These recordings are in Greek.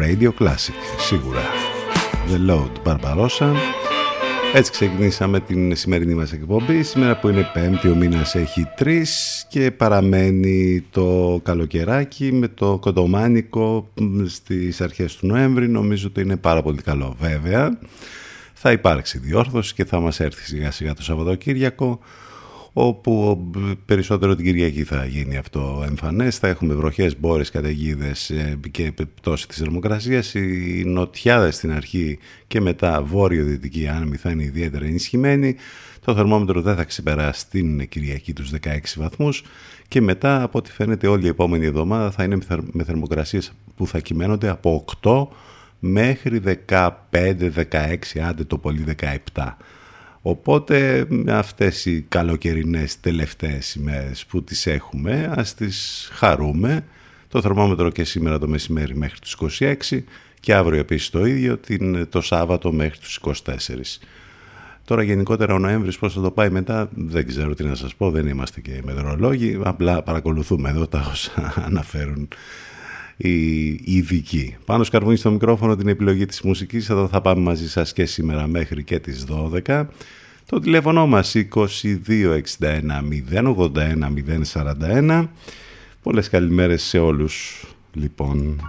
Radio Classic, σίγουρα. The Load Barbarossa. Έτσι ξεκινήσαμε την σημερινή μας εκπομπή. Σήμερα που είναι πέμπτη, ο μήνας έχει τρεις και παραμένει το καλοκαιράκι με το κοντομάνικο στις αρχές του Νοέμβρη. Νομίζω ότι είναι πάρα πολύ καλό. Βέβαια, θα υπάρξει διόρθωση και θα μας έρθει σιγά σιγά το Σαββατοκύριακο όπου περισσότερο την Κυριακή θα γίνει αυτό εμφανές. Θα έχουμε βροχές, μπόρες, καταιγίδες ε, και πτώση της θερμοκρασίας. Οι νοτιάδες στην αρχή και μετά βόρειο-δυτική άνεμη θα είναι ιδιαίτερα ενισχυμένη. Το θερμόμετρο δεν θα ξεπεράσει την Κυριακή τους 16 βαθμούς και μετά από ό,τι φαίνεται όλη η επόμενη εβδομάδα θα είναι με θερμοκρασίες που θα κυμαίνονται από 8 μέχρι 15, 16, άντε το πολύ 17. Οπότε αυτές οι καλοκαιρινές τελευταίες ημέρες που τις έχουμε ας τις χαρούμε. Το θερμόμετρο και σήμερα το μεσημέρι μέχρι τους 26 και αύριο επίσης το ίδιο την, το Σάββατο μέχρι τους 24. Τώρα γενικότερα ο Νοέμβρης πώς θα το πάει μετά δεν ξέρω τι να σας πω, δεν είμαστε και μετεωρολόγοι, απλά παρακολουθούμε εδώ τα όσα αναφέρουν οι ειδικοί. Πάνω σκαρβούνι στο μικρόφωνο την επιλογή της μουσικής, εδώ θα πάμε μαζί σας και σήμερα μέχρι και τις 12. Το τηλέφωνο μας 2261 081 041. Πολλές καλημέρες σε όλους λοιπόν.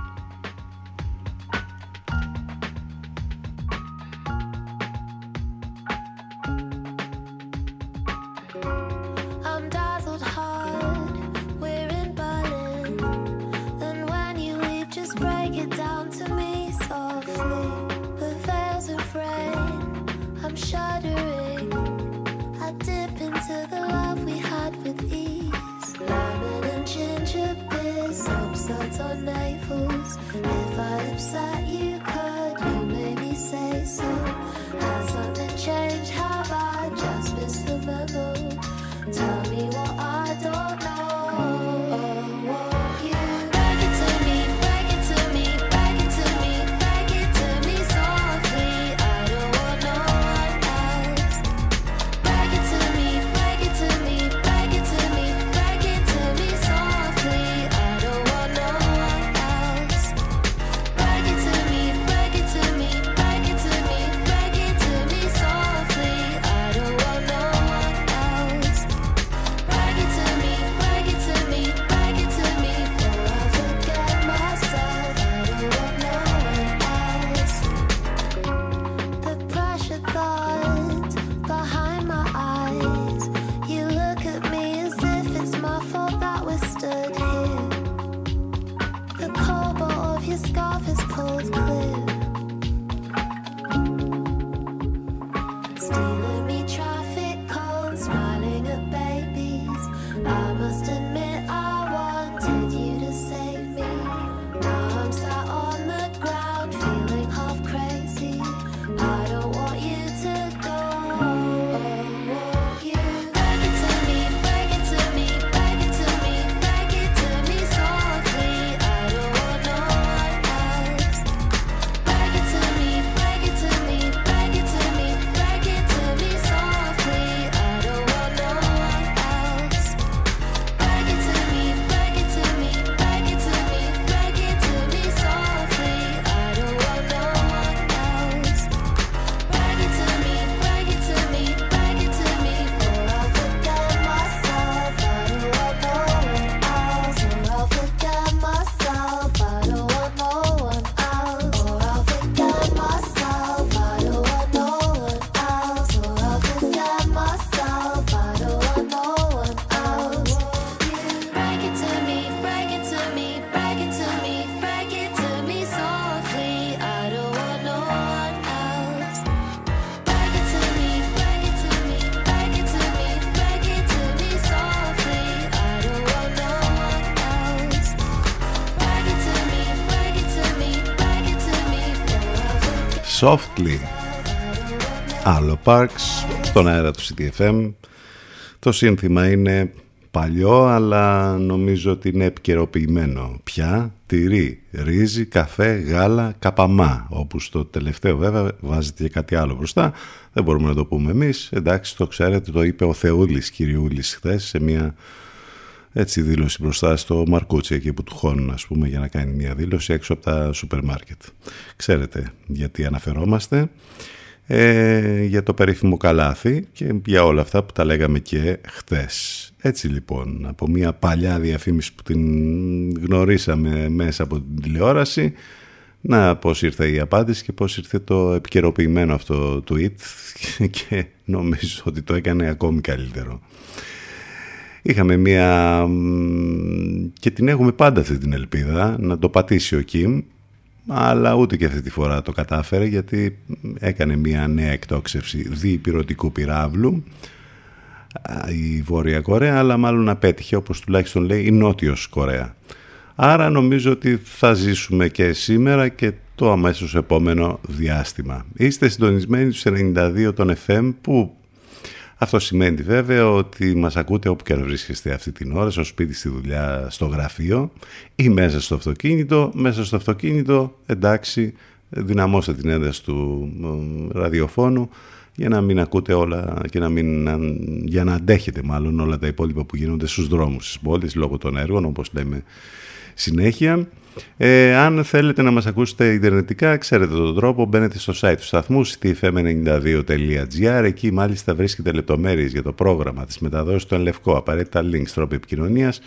Softly. Άλλο Parks στον αέρα του CTFM το σύνθημα είναι παλιό αλλά νομίζω ότι είναι επικαιροποιημένο πια. Τυρί, ρύζι, καφέ, γάλα, καπαμά όπου στο τελευταίο βέβαια βάζετε και κάτι άλλο μπροστά. Δεν μπορούμε να το πούμε εμείς. Εντάξει το ξέρετε το είπε ο Θεούλης κυριούλης χθες σε μια έτσι δήλωση μπροστά στο Μαρκούτσι εκεί που του χώνουν ας πούμε για να κάνει μια δήλωση έξω από τα σούπερ μάρκετ. Ξέρετε γιατί αναφερόμαστε ε, για το περίφημο καλάθι και για όλα αυτά που τα λέγαμε και χτες. Έτσι λοιπόν από μια παλιά διαφήμιση που την γνωρίσαμε μέσα από την τηλεόραση να πώς ήρθε η απάντηση και πώς ήρθε το επικαιροποιημένο αυτό tweet και νομίζω ότι το έκανε ακόμη καλύτερο. Είχαμε μία και την έχουμε πάντα αυτή την ελπίδα να το πατήσει ο Κιμ αλλά ούτε και αυτή τη φορά το κατάφερε γιατί έκανε μία νέα εκτόξευση διπυρωτικού πυράβλου η Βόρεια Κορέα αλλά μάλλον απέτυχε όπως τουλάχιστον λέει η Νότιος Κορέα. Άρα νομίζω ότι θα ζήσουμε και σήμερα και το αμέσως επόμενο διάστημα. Είστε συντονισμένοι στους 92 των FM που αυτό σημαίνει βέβαια ότι μας ακούτε όπου και αν βρίσκεστε αυτή την ώρα, στο σπίτι, στη δουλειά, στο γραφείο ή μέσα στο αυτοκίνητο. Μέσα στο αυτοκίνητο, εντάξει, δυναμώστε την ένταση του ραδιοφώνου για να μην ακούτε όλα και να μην, για να αντέχετε μάλλον όλα τα υπόλοιπα που γίνονται στους δρόμους της πόλης λόγω των έργων όπως λέμε συνέχεια. Ε, αν θέλετε να μας ακούσετε ιντερνετικά, ξέρετε τον τρόπο, μπαίνετε στο site του σταθμού ctfm92.gr, εκεί μάλιστα βρίσκεται λεπτομέρειες για το πρόγραμμα της μεταδόσης του Ενλευκό, απαραίτητα links τρόποι επικοινωνίας,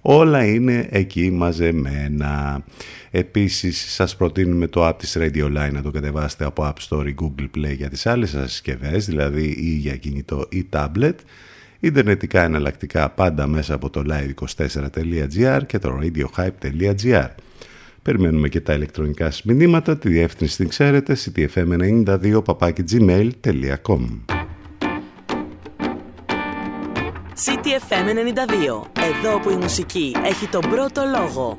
όλα είναι εκεί μαζεμένα. Επίσης σας προτείνουμε το app της Radio Line να το κατεβάσετε από App Store ή Google Play για τις άλλες σας συσκευές, δηλαδή ή για κινητό ή tablet. Ιντερνετικά εναλλακτικά πάντα μέσα από το live24.gr και το radiohype.gr. Περιμένουμε και τα ηλεκτρονικά σας μηνύματα, τη διεύθυνση την ξέρετε, ctfm92 gmail.com CTFM 92. Εδώ που η μουσική έχει τον πρώτο λόγο.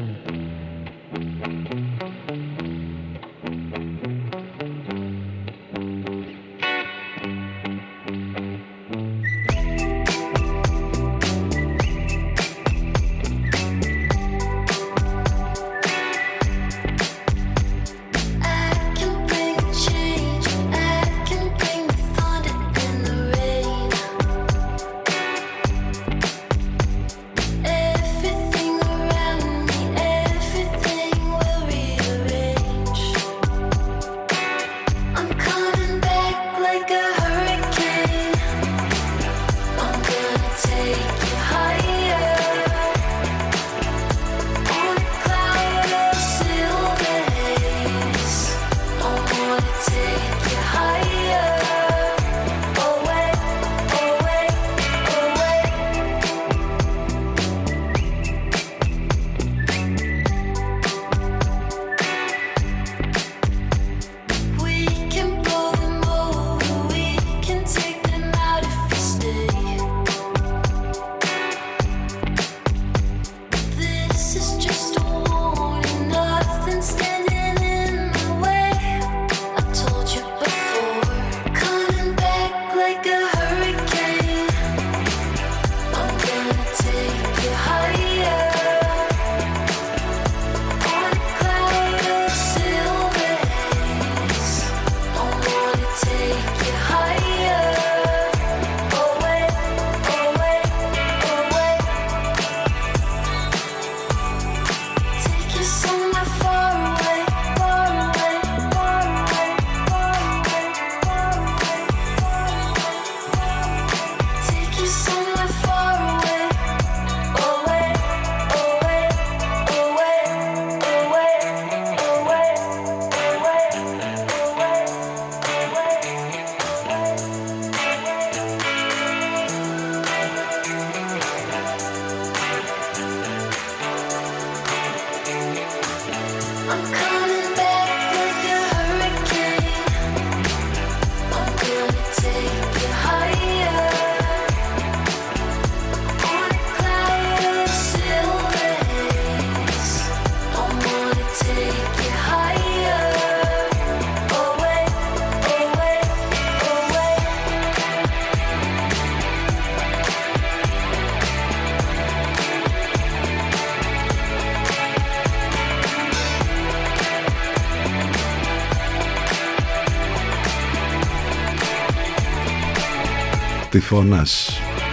Τυφώνας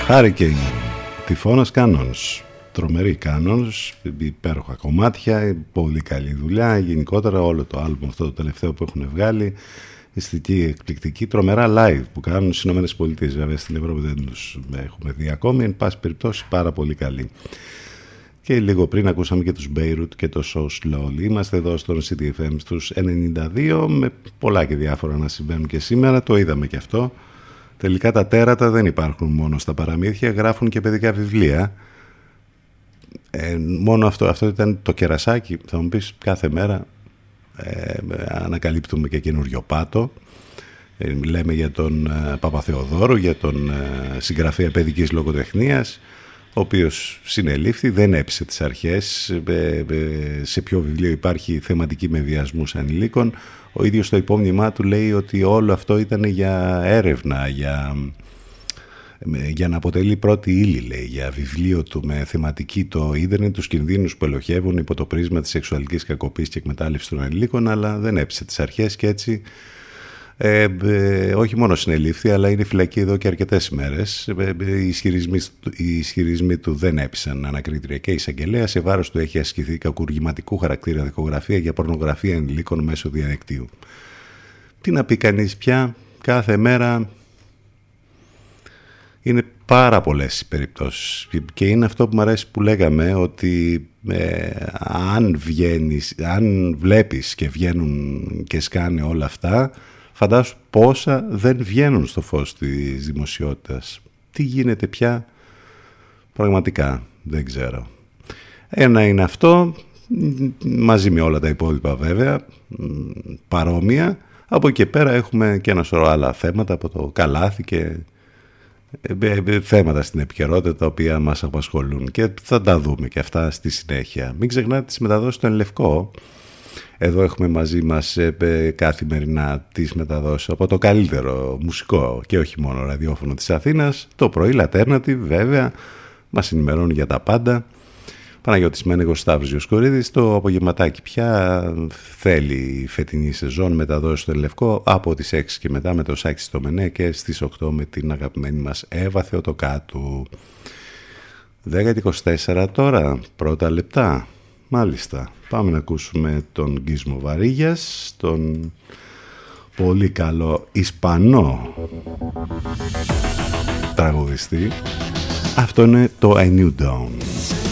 Hurricane Τυφώνας Cannons Τρομερή Cannons Υπέροχα κομμάτια Πολύ καλή δουλειά Γενικότερα όλο το άλμπουμ αυτό το τελευταίο που έχουν βγάλει Αισθητική, εκπληκτική, τρομερά live που κάνουν στις Ηνωμένες Πολιτείες. Βέβαια στην Ευρώπη δεν τους έχουμε δει ακόμη. Εν πάση περιπτώσει, πάρα πολύ καλή. Και λίγο πριν ακούσαμε και τους Beirut και το So Slowly. Είμαστε εδώ στον CDFM στους 92 με πολλά και διάφορα να συμβαίνουν και σήμερα. Το είδαμε και αυτό. Τελικά τα τέρατα δεν υπάρχουν μόνο στα παραμύθια, γράφουν και παιδικά βιβλία. Ε, μόνο αυτό, αυτό ήταν το κερασάκι, θα μου πεις κάθε μέρα ε, ανακαλύπτουμε και καινούριο πάτο. Ε, λέμε για τον ε, Παπαθεοδόρο, για τον ε, συγγραφέα παιδικής λογοτεχνίας, ο οποίος συνελήφθη, δεν έψε τις αρχές, σε ποιο βιβλίο υπάρχει θεματική με βιασμούς ανηλίκων. Ο ίδιος στο υπόμνημά του λέει ότι όλο αυτό ήταν για έρευνα, για, για να αποτελεί πρώτη ύλη, λέει, για βιβλίο του με θεματική το ίντερνετ, τους κινδύνους που ελοχεύουν υπό το πρίσμα της σεξουαλικής κακοποίησης και εκμετάλλευσης των ανηλίκων, αλλά δεν έψε τις αρχές και έτσι ε, ε, όχι μόνο συνελήφθη, αλλά είναι φυλακή εδώ και αρκετές ημέρες. Ε, ε, οι, ισχυρισμοί, οι ισχυρισμοί του δεν έπεισαν ανακρίτρια και η εισαγγελέα. Σε βάρος του έχει ασκηθεί κακουργηματικού χαρακτήρα δικογραφία για πορνογραφία ενηλίκων μέσω διαδικτύου. Τι να πει κανείς πια, κάθε μέρα είναι πάρα πολλές οι περιπτώσεις και είναι αυτό που μου αρέσει που λέγαμε ότι ε, αν βγαίνεις, αν βλέπεις και βγαίνουν και σκάνε όλα αυτά Φαντάσου πόσα δεν βγαίνουν στο φως της δημοσιότητας. Τι γίνεται πια, πραγματικά δεν ξέρω. Ένα είναι αυτό, μαζί με όλα τα υπόλοιπα βέβαια, παρόμοια. Από εκεί πέρα έχουμε και ένα σωρό άλλα θέματα από το καλάθι και ε, ε, ε, θέματα στην επικαιρότητα τα οποία μας απασχολούν και θα τα δούμε και αυτά στη συνέχεια. Μην ξεχνάτε τις μεταδόσεις στο Λευκό εδώ έχουμε μαζί μας ε, καθημερινά τις μεταδόσεις από το καλύτερο μουσικό και όχι μόνο ραδιόφωνο της Αθήνας. Το πρωί Λατέρνατη βέβαια μας ενημερώνει για τα πάντα. Παναγιώτης Μένεγος Σταύρος Γιοσκορίδης το απογευματάκι πια θέλει η φετινή σεζόν μεταδόσεις στο Λευκό από τις 6 και μετά με το Σάκη στο Μενέ και στις 8 με την αγαπημένη μας Εύα Θεοτοκάτου 10-24 τώρα πρώτα λεπτά μάλιστα Πάμε να ακούσουμε τον Γκίσμο Βαρύγιας, τον πολύ καλό Ισπανό τραγουδιστή. Αυτό είναι το A New Dawn.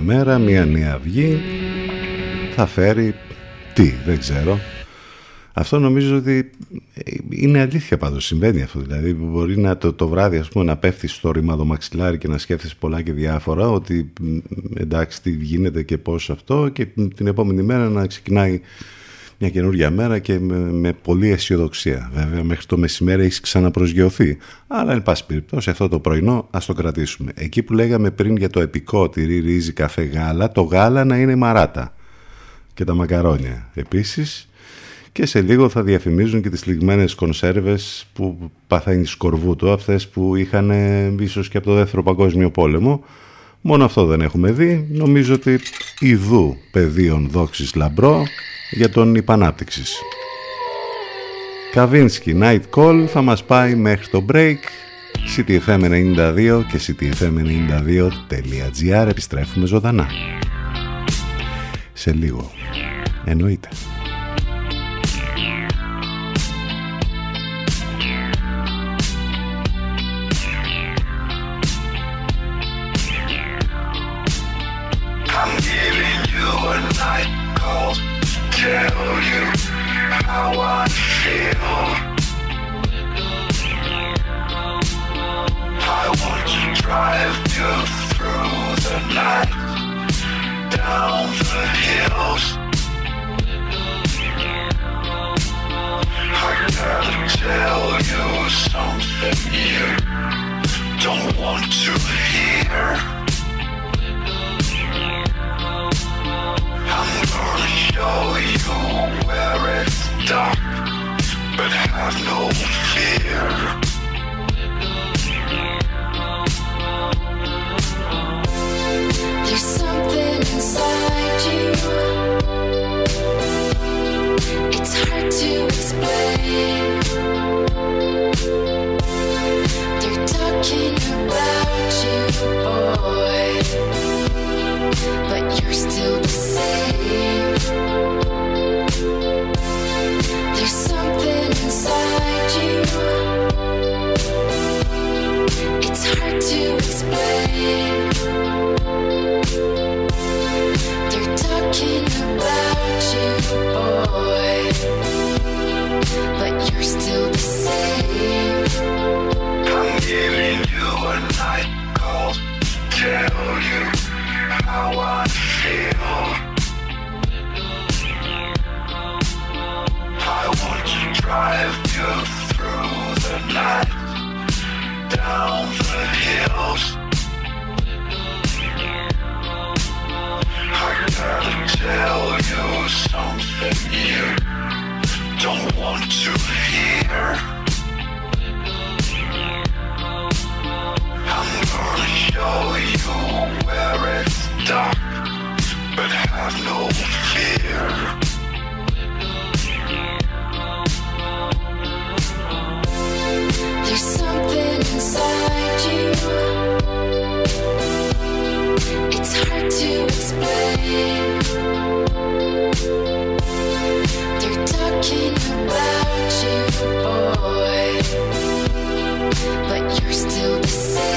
Νέα μέρα, μια νέα αυγή θα φέρει τι, δεν ξέρω. Αυτό νομίζω ότι είναι αλήθεια πάντως, συμβαίνει αυτό. Δηλαδή μπορεί να το, το βράδυ ας πούμε, να πέφτεις στο ρημάδο μαξιλάρι και να σκέφτεσαι πολλά και διάφορα ότι εντάξει τι γίνεται και πώς αυτό και την επόμενη μέρα να ξεκινάει μια καινούργια μέρα και με, με πολλή αισιοδοξία. Βέβαια, μέχρι το μεσημέρι έχεις ξαναπροσγειωθεί. Αλλά, εν πάση περιπτώσει, αυτό το πρωινό ας το κρατήσουμε. Εκεί που λέγαμε πριν για το επικό τυρί, ρύζι, καφέ, γάλα, το γάλα να είναι μαράτα. Και τα μακαρόνια. Επίσης, και σε λίγο θα διαφημίζουν και τις λιγμένες κονσέρβες που παθαίνει σκορβούτο, αυτές που είχαν ίσως και από το δεύτερο παγκόσμιο πόλεμο. Μόνο αυτό δεν έχουμε δει. Νομίζω ότι ιδού πεδίων δόξης λαμπρό για τον υπανάπτυξης. Καβίνσκι Night Call θα μας πάει μέχρι το break CTFM92 και CTFM92.gr επιστρέφουμε ζωντανά. Σε λίγο. Εννοείται. Tell you how I feel. I want to drive you through the night, down the hills. I gotta tell you something you don't want to hear. I'm gonna show you where it's dark, but have no fear. There's something inside you. It's hard to explain. They're talking about you, boy but you're still the same. There's something inside you. It's hard to explain. They're talking about you, boy, but you're still the same. I'm giving you a night call, tell you how I feel. I want to drive you through the night, down the hills. I gotta tell you something you don't want to hear. I'm gonna show you where it's dark, but have no fear. There's something inside you. It's hard to explain. They're talking about you, boy. But you're still the same.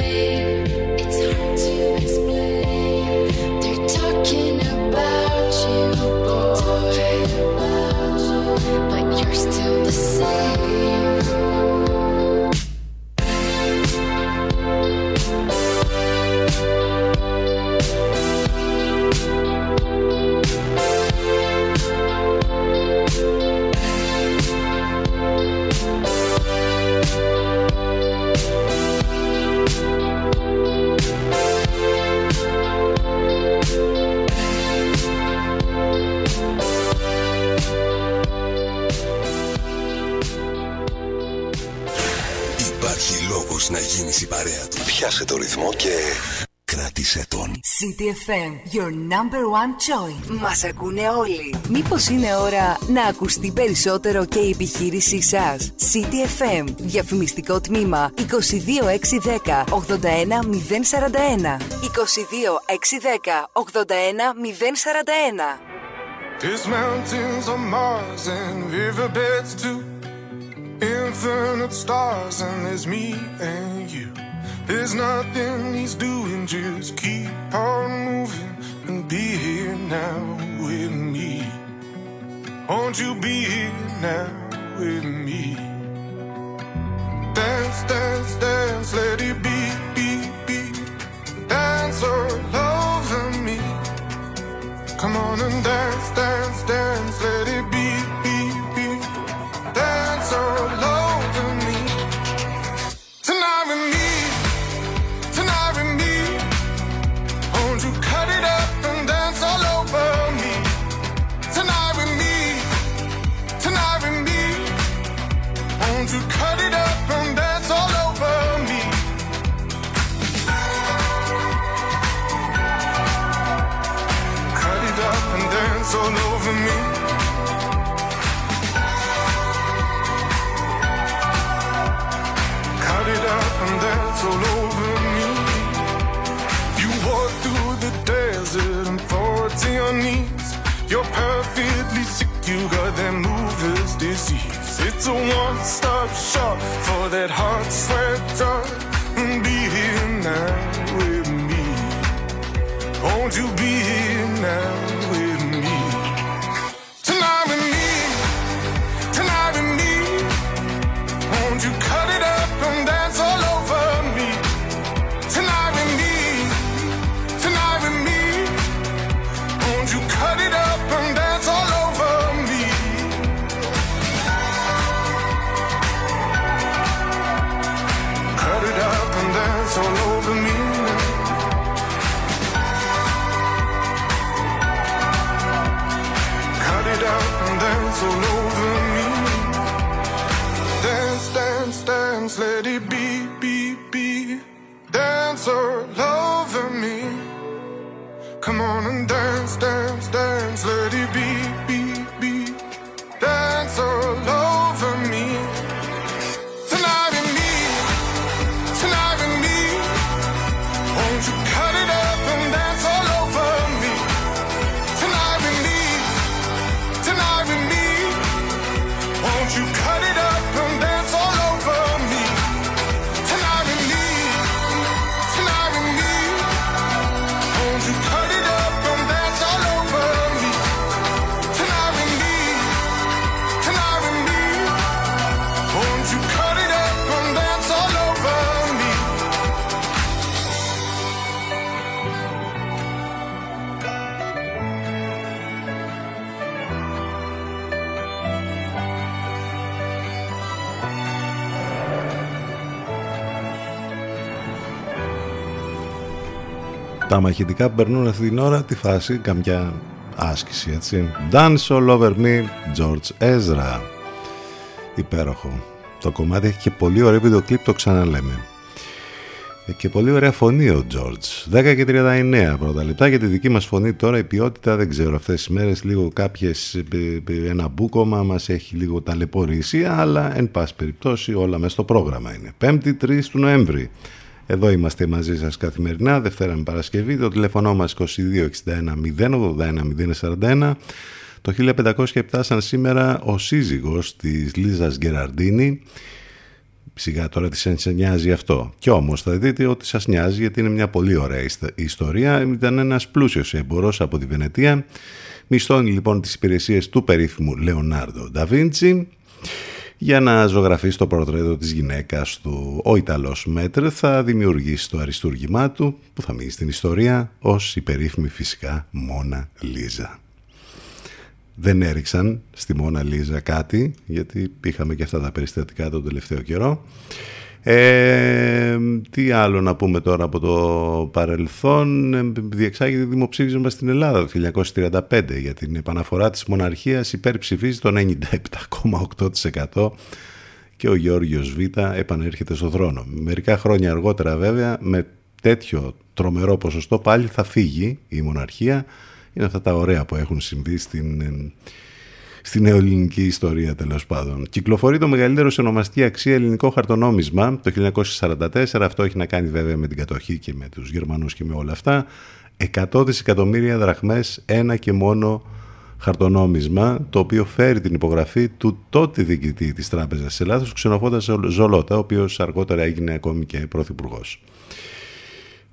the same. CTFM, your number one choice. Μας ακούνε όλοι. Μήπως είναι ώρα να ακουστεί περισσότερο και η επιχείρησή σας. CTFM, διαφημιστικό τμήμα 22610 81041. 22610 81041. There's mountains on Mars and riverbeds too. Infinite stars and there's me and you. There's nothing he's doing, just keep on moving and be here now with me. Won't you be here now with me? Dance, dance, dance, let it be, be, be. Dance all over me. Come on and dance, dance, dance, let it be, be, be. Dance all over me. Tonight with me. You got that mover's disease. It's a one-stop shop for that heart sweat drug. Be here now with me. Won't you be here now with me? Tonight with me, tonight with me. Won't you cut it up and dance all over dance, let it be, be, be. Dance all over me. Come on and dance, dance, dance, let it be. Τα μαχητικά που περνούν αυτή την ώρα τη φάση, καμιά άσκηση έτσι. Dance all over me, George Ezra. Υπέροχο. Το κομμάτι έχει και πολύ ωραίο βίντεο κλιπ, το ξαναλέμε. Ε, Και πολύ ωραία φωνή ο George. 10 και 39 πρώτα λεπτά για τη δική μας φωνή τώρα η ποιότητα δεν ξέρω αυτές τις μέρες λίγο κάποιες ε, ε, ένα μπούκομα μας έχει λίγο ταλαιπωρήσει αλλά εν πάση περιπτώσει όλα μέσα στο πρόγραμμα είναι. 5η 3 του Νοέμβρη. Εδώ είμαστε μαζί σας καθημερινά, Δευτέρα με Παρασκευή, το τηλέφωνο μας 2261 081 041. Το 1507 σαν σήμερα ο σύζυγος της Λίζας Γκεραρντίνη, Σιγά τώρα τι σας νοιάζει αυτό. Κι όμως θα δείτε ότι σας νοιάζει γιατί είναι μια πολύ ωραία ιστα- ιστορία. Ήταν ένας πλούσιος έμπορος από τη Βενετία. Μισθώνει λοιπόν τις υπηρεσίες του περίφημου Λεωνάρντο Νταβίντσι. Για να ζωγραφίσει το πορτρέτο της γυναίκας του, ο Ιταλός Μέτρ θα δημιουργήσει το αριστούργημά του που θα μείνει στην ιστορία ως η περίφημη φυσικά Μόνα Λίζα. Δεν έριξαν στη Μόνα Λίζα κάτι, γιατί είχαμε και αυτά τα περιστατικά τον τελευταίο καιρό. Ε, τι άλλο να πούμε τώρα από το παρελθόν; Ε, διεξάγεται δημοψήφισμα στην Ελλάδα το 1935 για την επαναφορά της μοναρχίας υπερψηφίζει το 97,8% και ο Γεώργιος Β επανέρχεται στο θρόνο. Μερικά χρόνια αργότερα βέβαια με τέτοιο τρομερό ποσοστό πάλι θα φύγει η μοναρχία. Είναι αυτά τα ωραία που έχουν συμβεί στην, στην νεοελληνική ιστορία τέλος πάντων. Κυκλοφορεί το μεγαλύτερο σε ονομαστική αξία ελληνικό χαρτονόμισμα το 1944. Αυτό έχει να κάνει βέβαια με την κατοχή και με τους Γερμανούς και με όλα αυτά. 100 δισεκατομμύρια δραχμές ένα και μόνο χαρτονόμισμα το οποίο φέρει την υπογραφή του τότε διοικητή της Τράπεζας της Ελλάδος ξενοφώντας Ζολότα ο οποίος αργότερα έγινε ακόμη και πρωθυπουργός.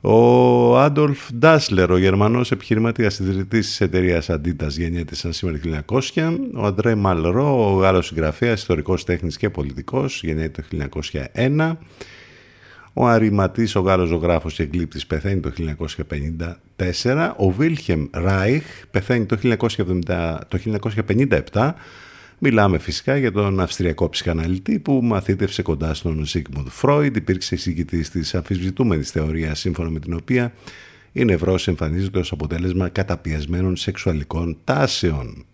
Ο Άντολφ Ντάσλερ, ο Γερμανός επιχειρηματίας ιδρυτής της εταιρείας Αντίτας γεννιέται σαν σήμερα 1900. Ο Αντρέ Μαλρό, ο Γάλλος συγγραφέας, ιστορικός τέχνης και πολιτικός, γεννιέται το 1901. Ο Αρηματής, ο Γάλλος ζωγράφος και εγκλήπτης, πεθαίνει το 1954. Ο Βίλχεμ Ράιχ πεθαίνει το 1957 Μιλάμε φυσικά για τον Αυστριακό ψυχαναλυτή που μαθήτευσε κοντά στον Ζίγμουντ Φρόιντ, υπήρξε εισηγητής της αμφισβητούμενης θεωρίας σύμφωνα με την οποία η νευρώση εμφανίζεται ως αποτέλεσμα καταπιεσμένων σεξουαλικών τάσεων.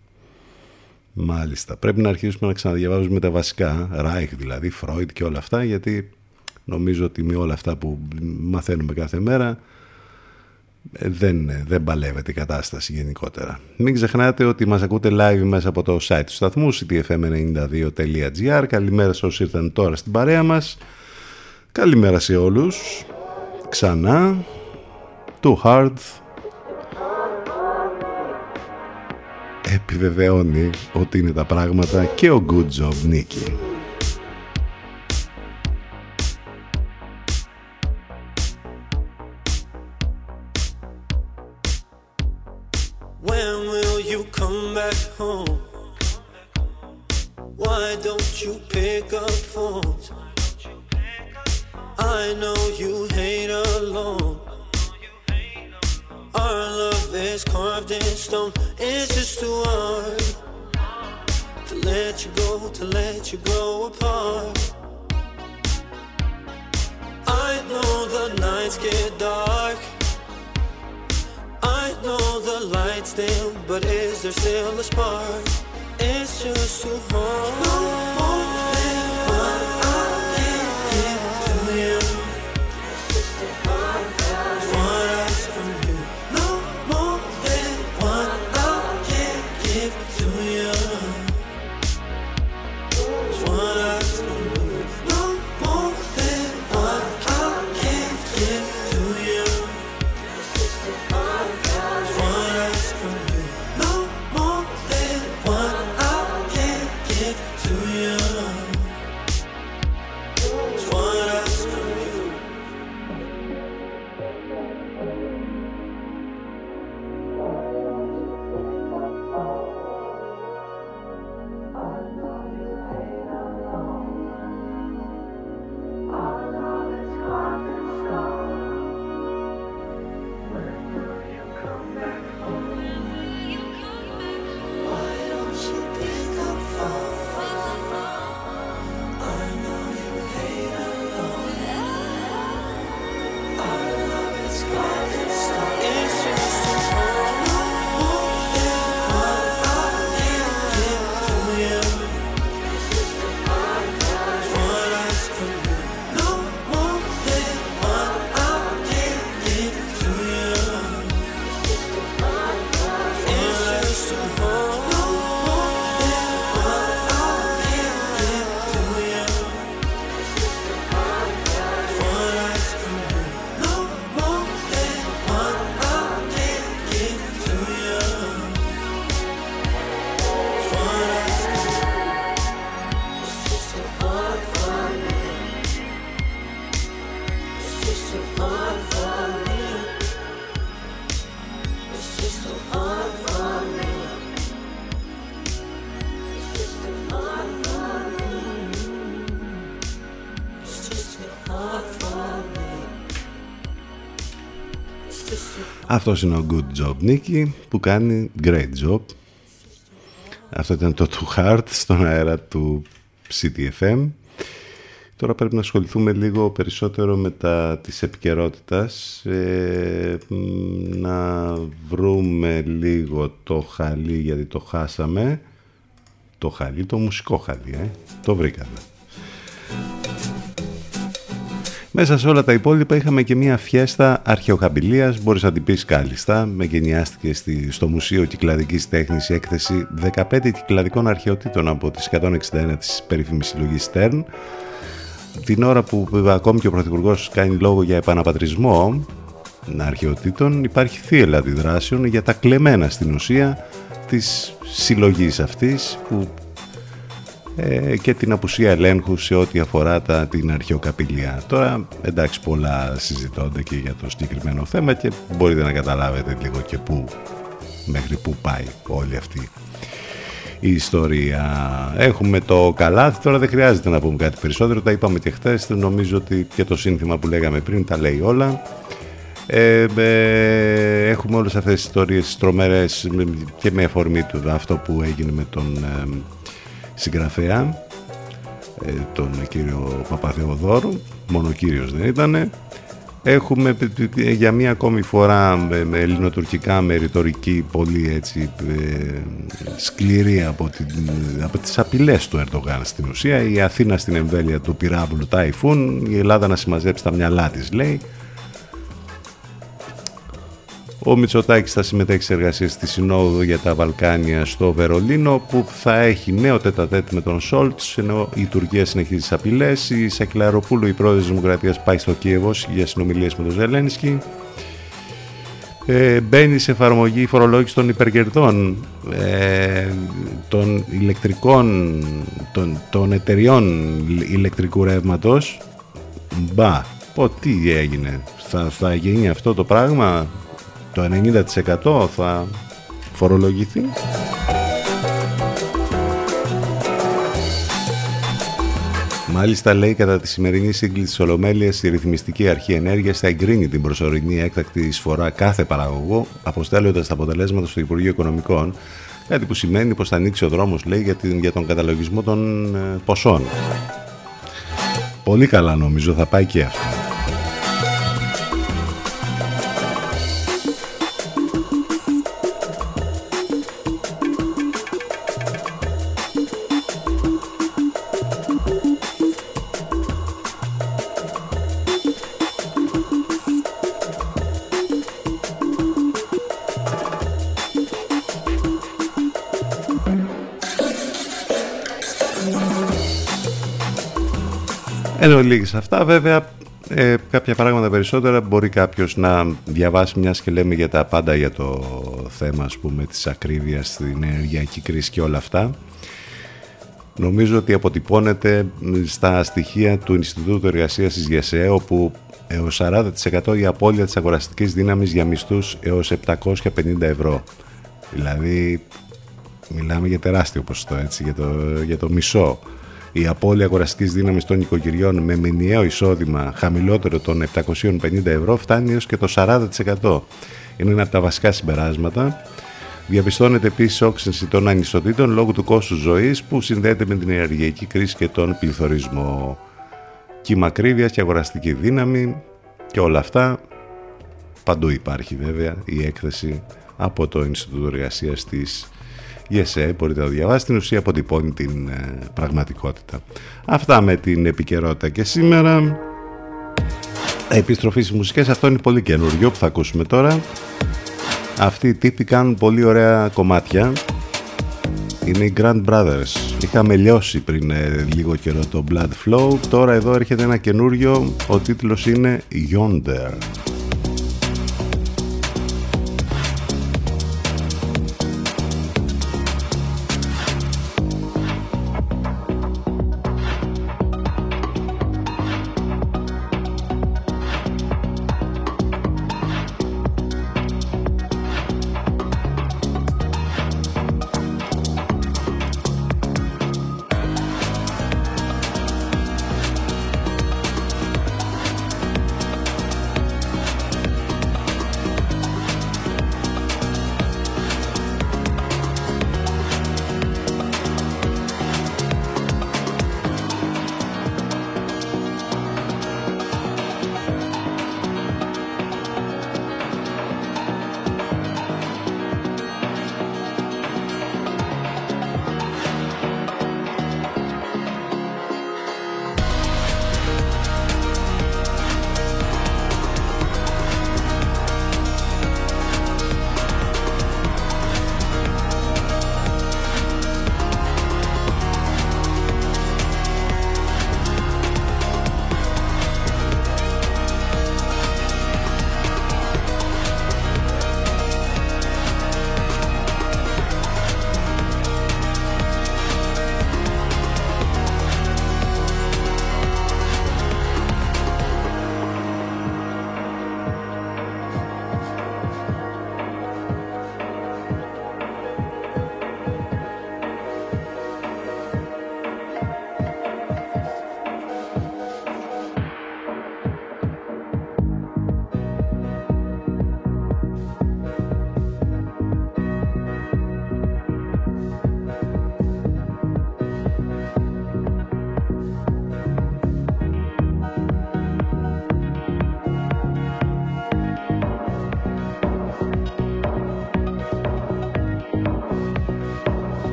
Μάλιστα, πρέπει να αρχίσουμε να ξαναδιαβάζουμε τα βασικά, Ράιχ δηλαδή, Φρόιντ και όλα αυτά, γιατί νομίζω ότι με όλα αυτά που μαθαίνουμε κάθε μέρα δεν, δεν παλεύεται η κατάσταση γενικότερα. Μην ξεχνάτε ότι μας ακούτε live μέσα από το site του σταθμού ctfm92.gr Καλημέρα σε όσοι ήρθαν τώρα στην παρέα μας. Καλημέρα σε όλους. Ξανά. Too hard. Επιβεβαιώνει ότι είναι τα πράγματα και ο good job you pick up phones? I know you hate alone. Our love is carved in stone. It's just too hard to let you go, to let you grow apart. I know the nights get dark. I know the lights dim, but is there still a spark? It's just so much. Αυτός είναι ο Good Job Νίκη που κάνει Great Job. Αυτό ήταν το Too Hard στον αέρα του CTFM. Τώρα πρέπει να ασχοληθούμε λίγο περισσότερο με τα της επικαιρότητας. Ε, να βρούμε λίγο το χαλί γιατί το χάσαμε. Το χαλί, το μουσικό χαλί, ε. το βρήκαμε. Μέσα σε όλα τα υπόλοιπα είχαμε και μια φιέστα αρχαιοκαμπηλίας, μπορείς να την πεις κάλλιστα, με γενιάστηκε στη, στο Μουσείο Κυκλαδικής Τέχνης η έκθεση 15 κυκλαδικών αρχαιοτήτων από τις 161 της περίφημης συλλογής Stern. Την ώρα που ακόμη και ο Πρωθυπουργός κάνει λόγο για επαναπατρισμό αρχαιοτήτων, υπάρχει θύελα αντιδράσεων για τα κλεμμένα στην ουσία της συλλογής αυτής που ε, και την απουσία ελέγχου σε ό,τι αφορά τα, την αρχαιοκαπηλεία. Τώρα εντάξει πολλά συζητώνται και για το συγκεκριμένο θέμα και μπορείτε να καταλάβετε λίγο και πού μέχρι πού πάει όλη αυτή η ιστορία. Έχουμε το καλάθι, τώρα δεν χρειάζεται να πούμε κάτι περισσότερο, τα είπαμε και χθες, νομίζω ότι και το σύνθημα που λέγαμε πριν τα λέει όλα. Ε, ε, έχουμε όλες αυτές τις ιστορίες τρομερές και με αφορμή του αυτό που έγινε με τον ε, συγγραφέα ε, τον κύριο Παπαθεοδόρου μόνο κύριος δεν ήτανε. Έχουμε για μία ακόμη φορά με ελληνοτουρκικά με ρητορική πολύ έτσι ε, σκληρή από, την, από τις απειλές του Ερντογάν στην ουσία. Η Αθήνα στην εμβέλεια του πυράβλου Τάιφουν η Ελλάδα να συμμαζέψει τα μυαλά της λέει ο Μητσοτάκης θα συμμετέχει σε εργασίες στη Συνόδο για τα Βαλκάνια στο Βερολίνο που θα έχει νέο τετατέτ με τον Σόλτς ενώ η Τουρκία συνεχίζει τις απειλές. Η Σακυλαροπούλου, η πρόεδρος της Δημοκρατίας, πάει στο Κίεβος για συνομιλίες με τον Ζελένσκι. Ε, μπαίνει σε εφαρμογή η φορολόγηση των υπεργερδών ε, των ηλεκτρικών των, των εταιριών ηλεκτρικού ρεύματος μπα, πω τι έγινε θα, θα γίνει αυτό το πράγμα; Το 90% θα φορολογηθεί. Μάλιστα λέει κατά τη σημερινή σύγκληση της Ολομέλειας η Ρυθμιστική Αρχή Ενέργειας θα εγκρίνει την προσωρινή έκτακτη εισφορά κάθε παραγωγό αποστέλλοντας τα αποτελέσματα στο Υπουργείο Οικονομικών κάτι που σημαίνει πως θα ανοίξει ο δρόμος λέει για, την, για τον καταλογισμό των ε, ποσών. Πολύ καλά νομίζω θα πάει και αυτό. Ενώ λίγες αυτά. Βέβαια ε, κάποια πράγματα περισσότερα. Μπορεί κάποιος να διαβάσει μιας και λέμε για τα πάντα για το θέμα ας πούμε της ακρίβειας στην ενεργειακή κρίση και όλα αυτά. Νομίζω ότι αποτυπώνεται στα στοιχεία του Ινστιτούτου Εργασίας της ΓΕΣΕ όπου έως 40% η απώλεια της αγοραστικής δύναμης για μισθούς έως 750 ευρώ. Δηλαδή μιλάμε για τεράστιο ποσοστό έτσι για το, για το μισό η απώλεια αγοραστικής δύναμης των οικογενειών με μηνιαίο εισόδημα χαμηλότερο των 750 ευρώ φτάνει έως και το 40%. Είναι ένα από τα βασικά συμπεράσματα. Διαπιστώνεται επίσης όξυνση των ανισοτήτων λόγω του κόστους ζωής που συνδέεται με την ενεργειακή κρίση και τον πληθωρισμό. Κύμα ακρίβειας και αγοραστική δύναμη και όλα αυτά. Παντού υπάρχει βέβαια η έκθεση από το Ινστιτούτο Εργασίας της Yes, μπορείτε να το διαβάσετε. Στην ουσία αποτυπώνει την ε, πραγματικότητα. Αυτά με την επικαιρότητα και σήμερα. Επιστροφή στις μουσικές, αυτό είναι πολύ καινούριο που θα ακούσουμε τώρα. Αυτοί οι τύποι κάνουν πολύ ωραία κομμάτια. Είναι οι Grand Brothers. Είχαμε λιώσει πριν ε, λίγο καιρό το Blood Flow. Τώρα εδώ έρχεται ένα καινούριο. Ο τίτλος είναι Yonder.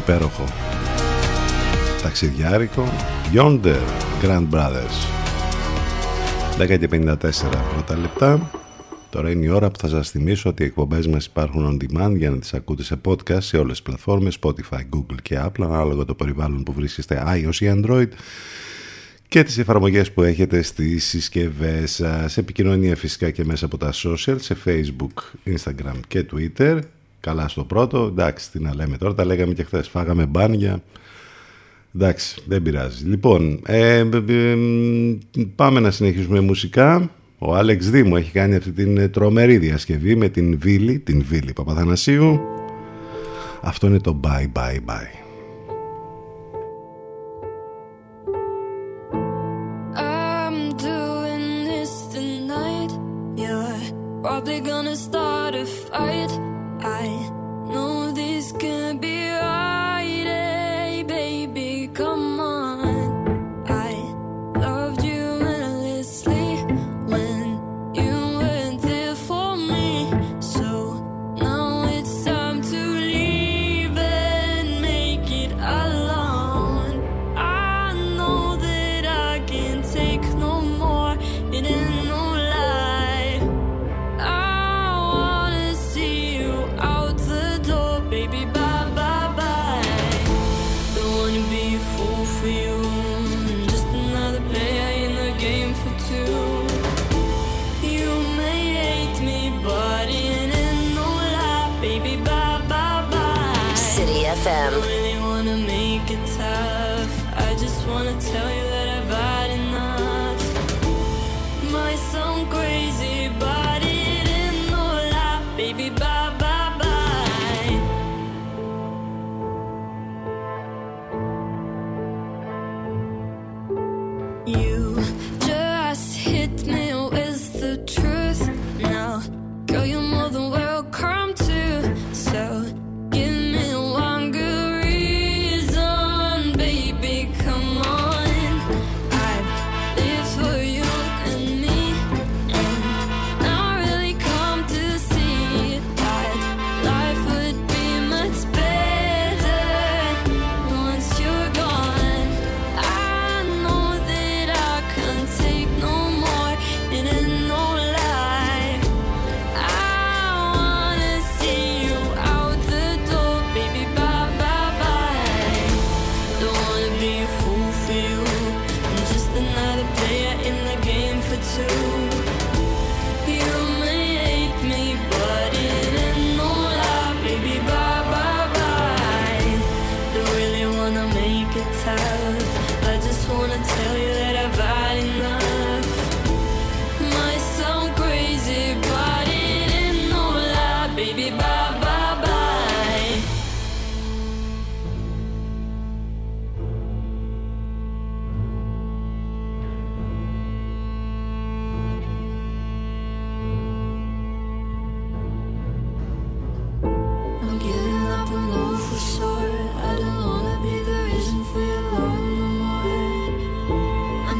Υπέροχο ταξιδιάρικο Yonder Grand Brothers 10 και 54 πρώτα λεπτά Τώρα είναι η ώρα που θα σας θυμίσω ότι οι εκπομπές μας υπάρχουν on demand για να τις ακούτε σε podcast σε όλες τις πλατφόρμες Spotify, Google και Apple ανάλογα το περιβάλλον που βρίσκεστε iOS ή Android και τις εφαρμογές που έχετε στις συσκευές σας. Επικοινωνία φυσικά και μέσα από τα social, σε Facebook, Instagram και Twitter. Καλά στο πρώτο, εντάξει τι να λέμε τώρα, τα λέγαμε και χθες, φάγαμε μπάνια. Εντάξει, δεν πειράζει. Λοιπόν, ε, ε, ε, πάμε να συνεχίσουμε μουσικά. Ο Άλεξ Δήμου έχει κάνει αυτή την τρομερή διασκευή με την Βίλη, την Βίλη Παπαθανασίου. Αυτό είναι το Bye Bye Bye.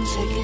take it.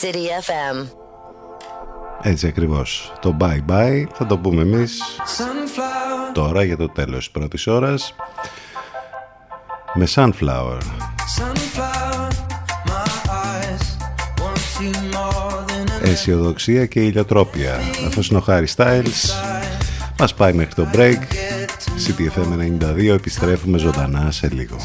City FM. Έτσι ακριβώς. Το bye bye θα το πούμε εμείς τώρα για το τέλος της πρώτης ώρας με Sunflower. αισιοδοξία και ηλιοτρόπια. Αυτό είναι ο Χάρι Styles. Μας πάει μέχρι το break. CTFM 92 επιστρέφουμε ζωντανά σε λίγο.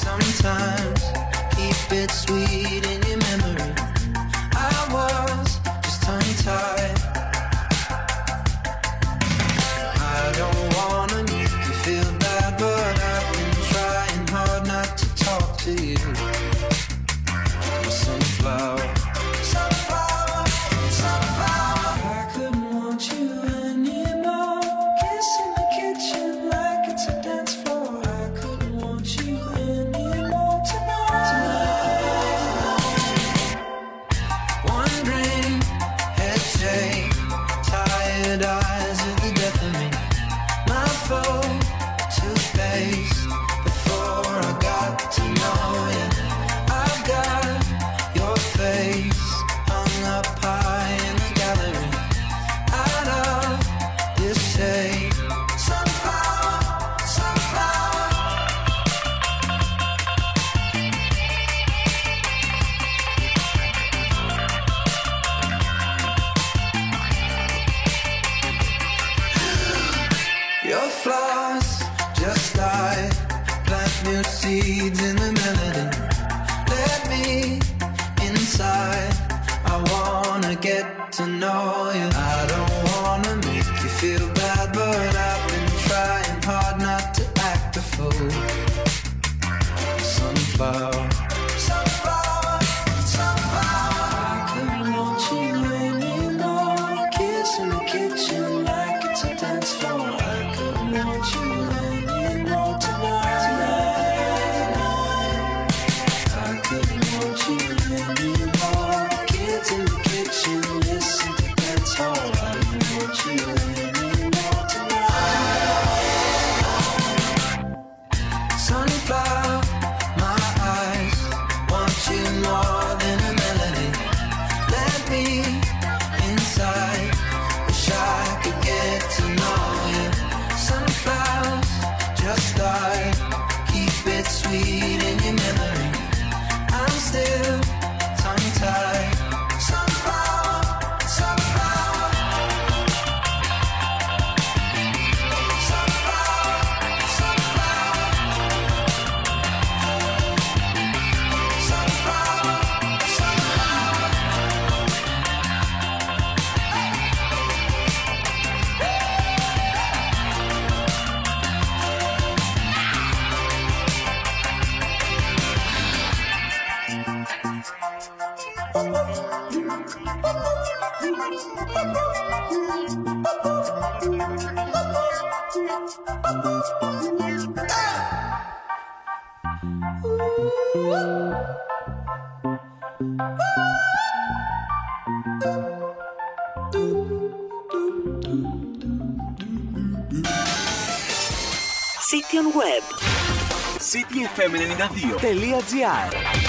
www.mn92.gr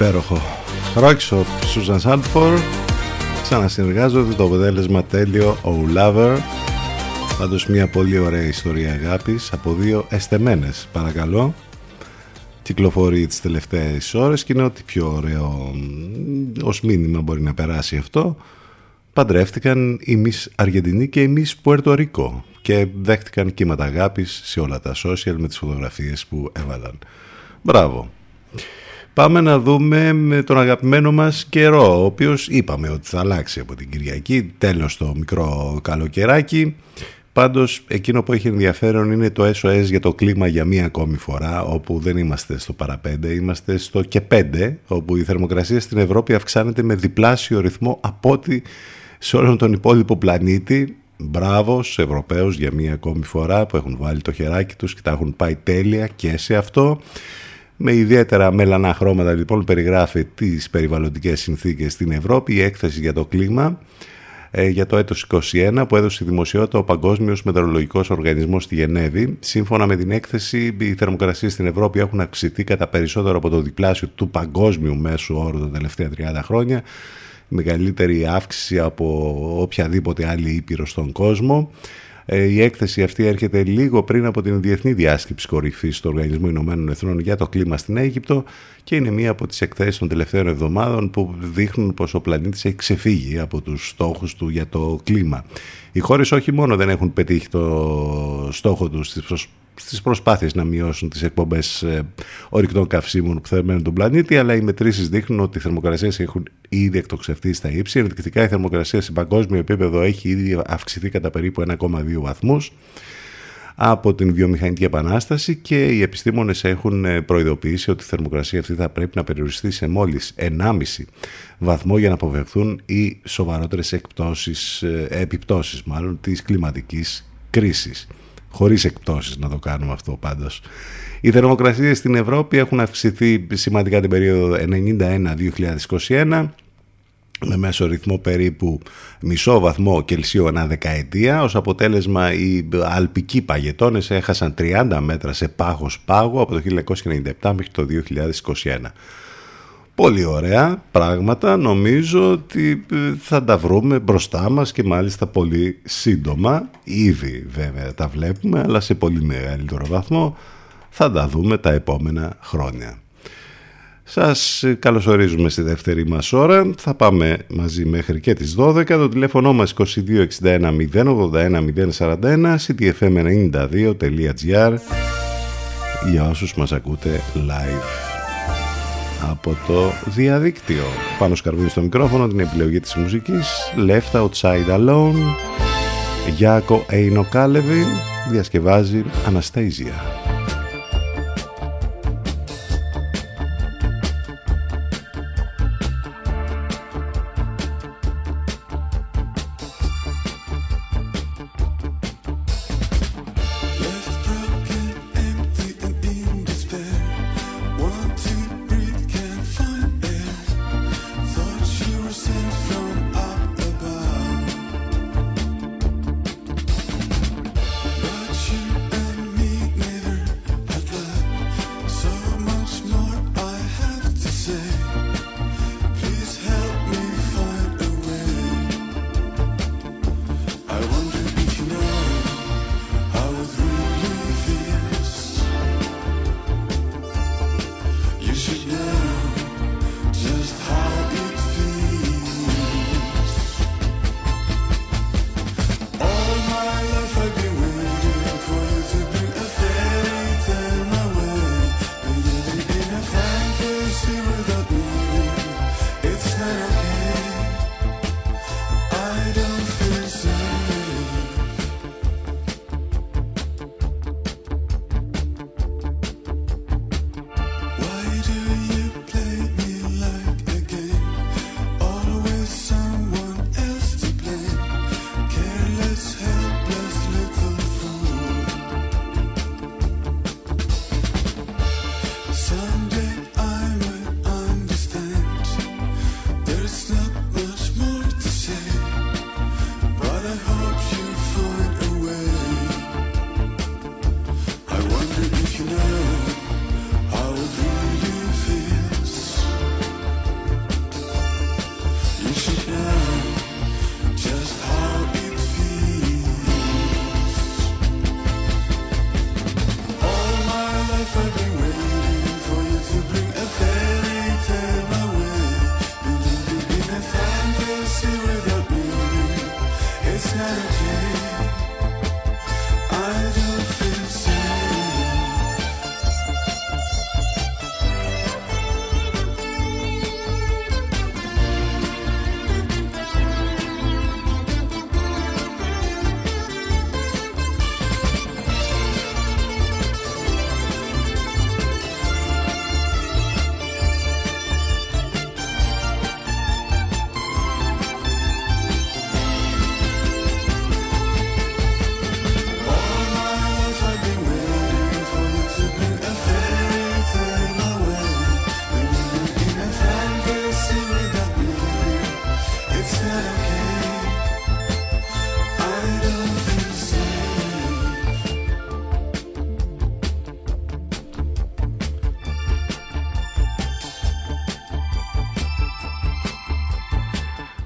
Υπέροχο. Rockshop, Susan Sandford. Ξανασυνεργάζονται το αποτέλεσμα τέλειο Ο Lover. Πάντως μια πολύ ωραία ιστορία αγάπης από δύο εστεμένες παρακαλώ. Κυκλοφορεί τις τελευταίες ώρες και είναι ό,τι πιο ωραίο ως μήνυμα μπορεί να περάσει αυτό. Παντρεύτηκαν η Μις Αργεντινή και η Μις Πουερτορίκο και δέχτηκαν κύματα αγάπης σε όλα τα social με τις φωτογραφίες που έβαλαν. Μπράβο. Πάμε να δούμε με τον αγαπημένο μας καιρό, ο οποίος είπαμε ότι θα αλλάξει από την Κυριακή, τέλος το μικρό καλοκαιράκι. Πάντως εκείνο που έχει ενδιαφέρον είναι το SOS για το κλίμα για μία ακόμη φορά, όπου δεν είμαστε στο παραπέντε, είμαστε στο και πέντε, όπου η θερμοκρασία στην Ευρώπη αυξάνεται με διπλάσιο ρυθμό από ό,τι σε όλον τον υπόλοιπο πλανήτη. Μπράβο στους Ευρωπαίους για μία ακόμη φορά που έχουν βάλει το χεράκι τους και τα έχουν πάει τέλεια και σε αυτό. Με ιδιαίτερα μελανά χρώματα λοιπόν περιγράφει τις περιβαλλοντικές συνθήκες στην Ευρώπη, η έκθεση για το κλίμα ε, για το έτος 2021 που έδωσε δημοσιότητα ο Παγκόσμιος Μετεωρολογικός Οργανισμός στη Γενέβη. Σύμφωνα με την έκθεση, οι θερμοκρασίες στην Ευρώπη έχουν αυξηθεί κατά περισσότερο από το διπλάσιο του παγκόσμιου μέσου όρου τα τελευταία 30 χρόνια. Μεγαλύτερη αύξηση από οποιαδήποτε άλλη ήπειρο στον κόσμο. Ε, η έκθεση αυτή έρχεται λίγο πριν από την Διεθνή Διάσκεψη Κορυφής του Οργανισμού Ηνωμένων Εθνών για το κλίμα στην Αίγυπτο και είναι μία από τις εκθέσεις των τελευταίων εβδομάδων που δείχνουν πως ο πλανήτης έχει ξεφύγει από τους στόχους του για το κλίμα. Οι χώρες όχι μόνο δεν έχουν πετύχει το στόχο τους στις στις προσπάθειες να μειώσουν τις εκπομπές ε, ορυκτών καυσίμων που θερμαίνουν τον πλανήτη, αλλά οι μετρήσεις δείχνουν ότι οι θερμοκρασίες έχουν ήδη εκτοξευτεί στα ύψη. Ενδεικτικά η θερμοκρασία σε παγκόσμιο επίπεδο έχει ήδη αυξηθεί κατά περίπου 1,2 βαθμούς από την βιομηχανική επανάσταση και οι επιστήμονες έχουν ε, προειδοποιήσει ότι η θερμοκρασία αυτή θα πρέπει να περιοριστεί σε μόλις 1,5 βαθμό για να αποφευχθούν οι σοβαρότερες εκπτώσεις, ε, επιπτώσεις μάλλον της κλιματικής κρίσης χωρίς εκπτώσεις να το κάνουμε αυτό πάντως. Οι θερμοκρασίες στην Ευρώπη έχουν αυξηθεί σημαντικά την περίοδο 91-2021 με μέσο ρυθμό περίπου μισό βαθμό Κελσίου ανά δεκαετία. Ως αποτέλεσμα οι αλπικοί παγετώνες έχασαν 30 μέτρα σε πάγος πάγο από το 1997 μέχρι το 2021. Πολύ ωραία πράγματα, νομίζω ότι ε, θα τα βρούμε μπροστά μας και μάλιστα πολύ σύντομα. Ήδη βέβαια τα βλέπουμε, αλλά σε πολύ μεγαλύτερο βαθμό θα τα δούμε τα επόμενα χρόνια. Σας καλωσορίζουμε στη δεύτερη μας ώρα. Θα πάμε μαζί μέχρι και τις 12. Το τηλέφωνο μας 2261 081 041 ctfm92.gr για όσους μας ακούτε live από το διαδίκτυο. Πάνω σκαρβούνι στο μικρόφωνο την επιλογή της μουσικής Left Outside Alone Γιάκο Έινο Κάλεβι διασκευάζει Αναστέιζια.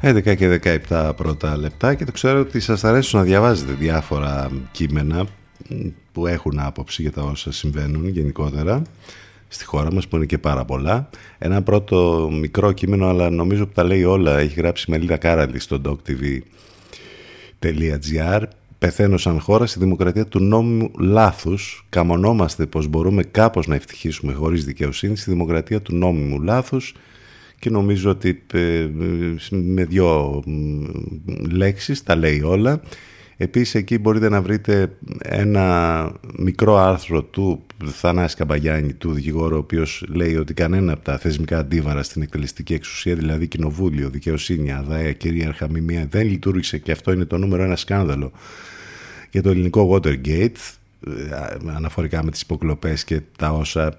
11 και 17 πρώτα λεπτά και το ξέρω ότι σας αρέσει να διαβάζετε διάφορα κείμενα που έχουν άποψη για τα όσα συμβαίνουν γενικότερα στη χώρα μας που είναι και πάρα πολλά. Ένα πρώτο μικρό κείμενο αλλά νομίζω που τα λέει όλα έχει γράψει η Μελίδα Κάραλη στο doctv.gr Πεθαίνω σαν χώρα στη δημοκρατία του νόμου λάθους. Καμονόμαστε πως μπορούμε κάπως να ευτυχίσουμε χωρίς δικαιοσύνη στη δημοκρατία του νόμιμου λάθους και νομίζω ότι ε, με δύο λέξεις τα λέει όλα. Επίσης εκεί μπορείτε να βρείτε ένα μικρό άρθρο του Θανάση Καμπαγιάννη, του δικηγόρου, ο οποίος λέει ότι κανένα από τα θεσμικά αντίβαρα στην εκτελεστική εξουσία, δηλαδή κοινοβούλιο, δικαιοσύνη, αδάια, κυρίαρχα μημία, δεν λειτουργήσε και αυτό είναι το νούμερο ένα σκάνδαλο για το ελληνικό Watergate, ε, αναφορικά με τις υποκλοπές και τα όσα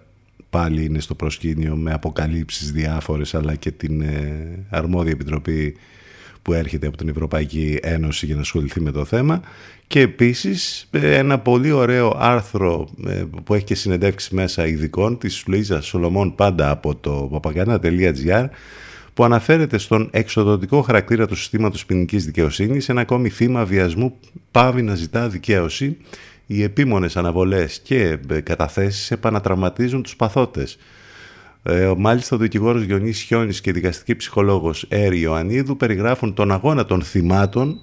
πάλι είναι στο προσκήνιο με αποκαλύψεις διάφορες αλλά και την ε, αρμόδια επιτροπή που έρχεται από την Ευρωπαϊκή Ένωση για να ασχοληθεί με το θέμα. Και επίσης ε, ένα πολύ ωραίο άρθρο ε, που έχει και συνεντεύξεις μέσα ειδικών της Λουίζας Σολομών πάντα από το papagana.gr που αναφέρεται στον εξοδοτικό χαρακτήρα του συστήματος ποινικής δικαιοσύνης ένα ακόμη θύμα βιασμού πάβει να ζητά δικαίωση οι επίμονες αναβολές και ε, καταθέσεις επανατραυματίζουν τους παθότες. Ε, μάλιστα ο δικηγόρος Γιονής Χιόνης και η δικαστική ψυχολόγος Έρη Ιωαννίδου περιγράφουν τον αγώνα των θυμάτων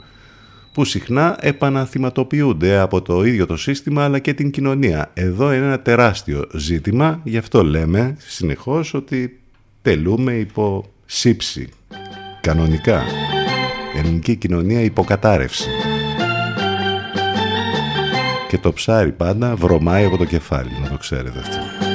που συχνά επαναθυματοποιούνται από το ίδιο το σύστημα αλλά και την κοινωνία. Εδώ είναι ένα τεράστιο ζήτημα, γι' αυτό λέμε συνεχώς ότι τελούμε υπό σύψη. Κανονικά. Ελληνική κοινωνία υποκατάρρευση και το ψάρι πάντα βρωμάει από το κεφάλι, να το ξέρετε αυτό.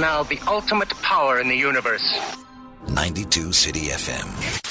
Now the ultimate power in the universe. 92 City FM.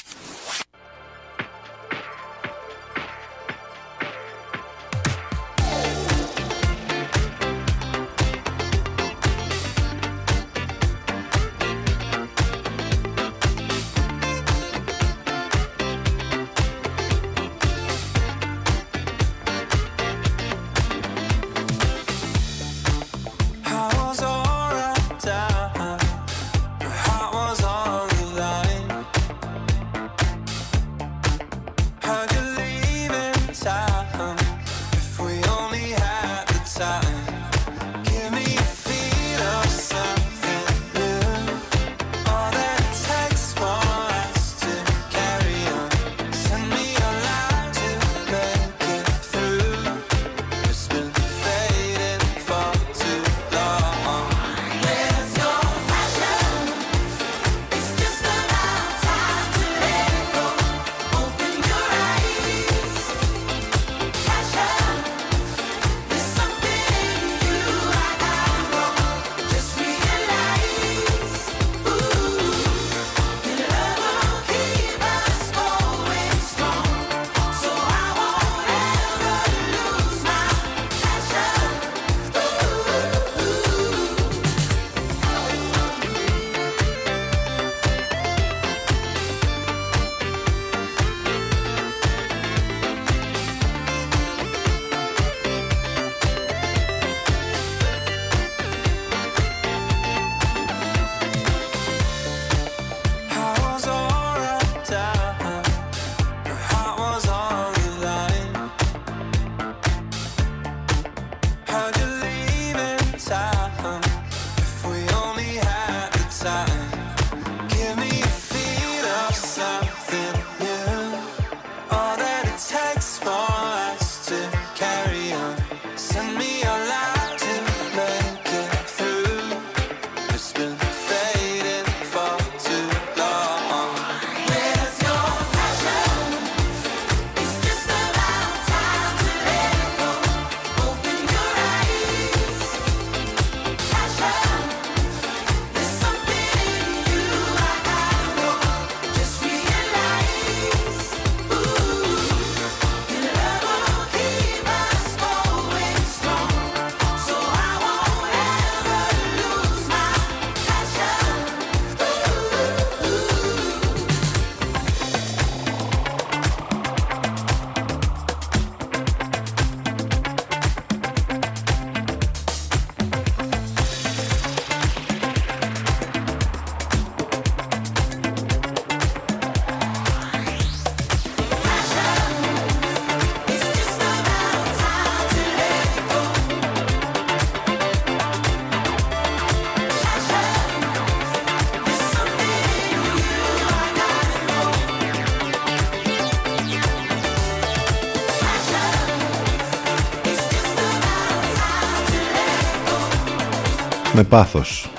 Με πάθος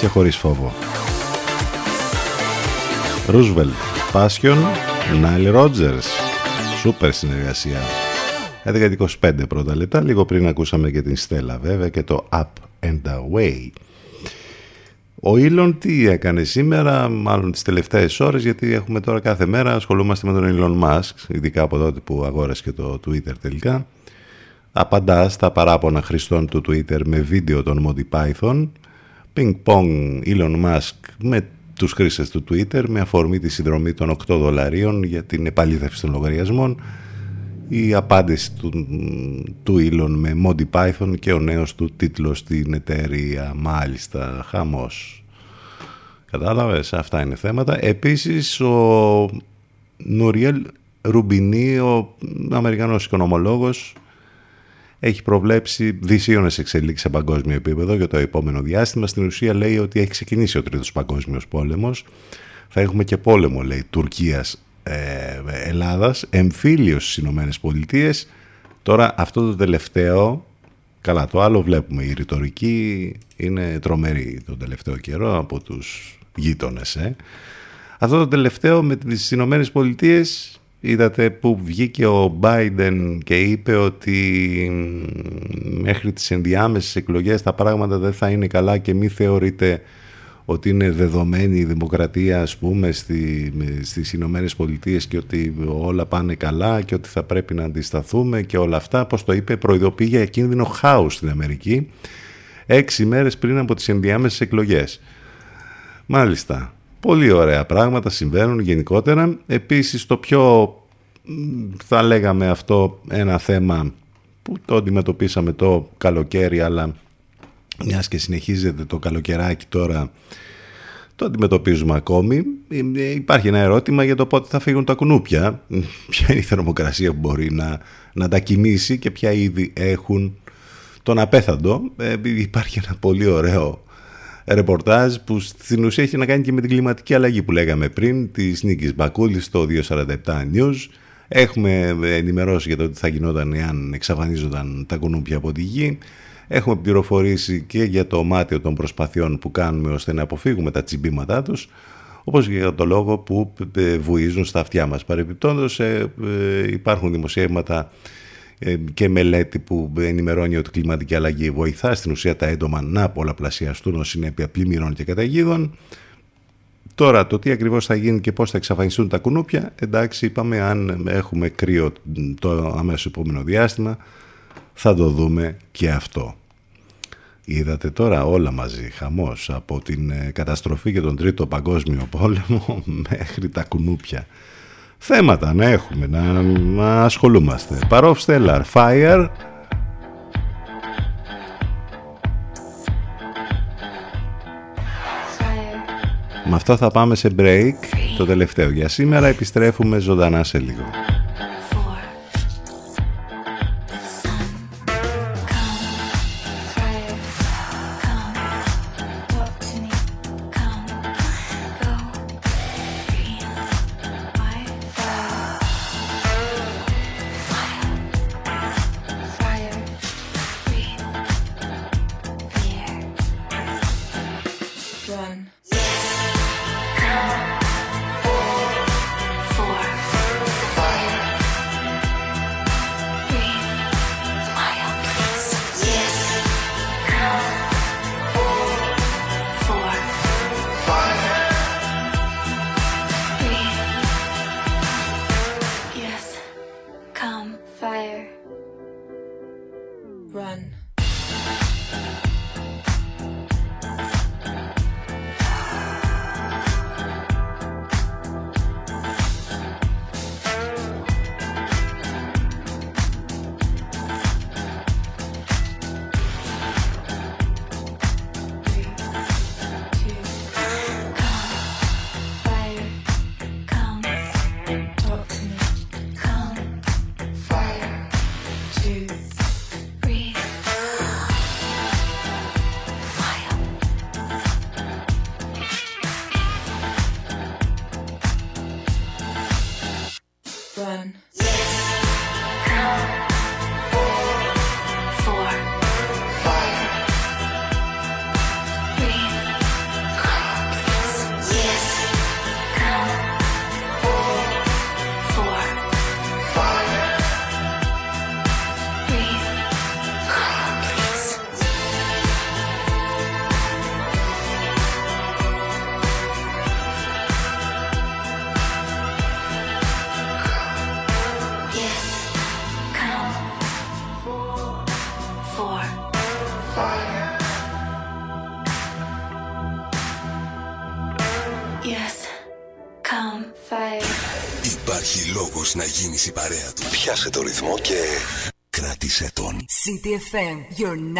και χωρίς φόβο. Ρούσβελτ, Πάσιον, Νάιλ Ρότζερς. Σούπερ συνεργασία. 11-25 πρώτα λεπτά, λίγο πριν ακούσαμε και την Στέλλα βέβαια και το Up and Away. Ο Ήλον τι έκανε σήμερα, μάλλον τις τελευταίες ώρες, γιατί έχουμε τώρα κάθε μέρα ασχολούμαστε με τον Elon Musk, ειδικά από τότε που αγόρασε και το Twitter τελικά απαντάς στα παράπονα χρηστών του Twitter με βίντεο των Monty Python, ping pong Elon Musk με τους χρήστες του Twitter με αφορμή τη συνδρομή των 8 δολαρίων για την επαλήθευση των λογαριασμών η απάντηση του, του Elon με Monty Python και ο νέος του τίτλος στην εταιρεία. Μάλιστα χαμός. Κατάλαβες αυτά είναι θέματα. Επίσης ο Νουριέλ Ρουμπινί ο Αμερικανός οικονομολόγος έχει προβλέψει δυσίωνες εξελίξεις σε παγκόσμιο επίπεδο για το επόμενο διάστημα. Στην ουσία λέει ότι έχει ξεκινήσει ο τρίτος παγκόσμιος πόλεμος. Θα έχουμε και πόλεμο, λέει, Τουρκίας ε, Ελλάδας, εμφύλιος στις Ηνωμένες Πολιτείες. Τώρα αυτό το τελευταίο, καλά το άλλο βλέπουμε, η ρητορική είναι τρομερή τον τελευταίο καιρό από τους γείτονες. Ε. Αυτό το τελευταίο με τις Ηνωμένες Πολιτείες Είδατε που βγήκε ο Biden και είπε ότι μέχρι τις ενδιάμεσες εκλογές τα πράγματα δεν θα είναι καλά και μη θεωρείτε ότι είναι δεδομένη η δημοκρατία ας πούμε στη, στις Ηνωμένες Πολιτείες και ότι όλα πάνε καλά και ότι θα πρέπει να αντισταθούμε και όλα αυτά, όπως το είπε, προειδοποιεί για κίνδυνο χάους στην Αμερική έξι μέρες πριν από τις ενδιάμεσες εκλογές. Μάλιστα. Πολύ ωραία πράγματα συμβαίνουν γενικότερα. Επίσης το πιο θα λέγαμε αυτό ένα θέμα που το αντιμετωπίσαμε το καλοκαίρι αλλά μιας και συνεχίζεται το καλοκαιράκι τώρα το αντιμετωπίζουμε ακόμη. Υπάρχει ένα ερώτημα για το πότε θα φύγουν τα κουνούπια. Ποια είναι η θερμοκρασία που μπορεί να, να τα κοιμήσει και ποια είδη έχουν τον απέθαντο. Ε, υπάρχει ένα πολύ ωραίο ρεπορτάζ που στην ουσία έχει να κάνει και με την κλιματική αλλαγή που λέγαμε πριν της Νίκης Μπακούλης στο 247 News. Έχουμε ενημερώσει για το τι θα γινόταν εάν εξαφανίζονταν τα κουνούπια από τη γη. Έχουμε πληροφορήσει και για το μάτιο των προσπαθειών που κάνουμε ώστε να αποφύγουμε τα τσιμπήματά τους όπως και για το λόγο που βουίζουν στα αυτιά μας. Παρεπιπτόντως ε, ε, υπάρχουν δημοσιεύματα ε, και μελέτη που ενημερώνει ότι η κλιματική αλλαγή βοηθά στην ουσία τα έντομα να πολλαπλασιαστούν ως συνέπεια πλημμυρών και καταγίδων. Τώρα το τι ακριβώς θα γίνει και πώς θα εξαφανιστούν τα κουνούπια, εντάξει είπαμε αν έχουμε κρύο το αμέσως επόμενο διάστημα θα το δούμε και αυτό. Είδατε τώρα όλα μαζί, χαμός, από την ε, καταστροφή και τον Τρίτο Παγκόσμιο Πόλεμο μέχρι τα κουνούπια θέματα να έχουμε, να, να ασχολούμαστε. Παρόφ Stellar Fire. Με αυτό θα πάμε σε break το τελευταίο για σήμερα. Επιστρέφουμε ζωντανά σε λίγο.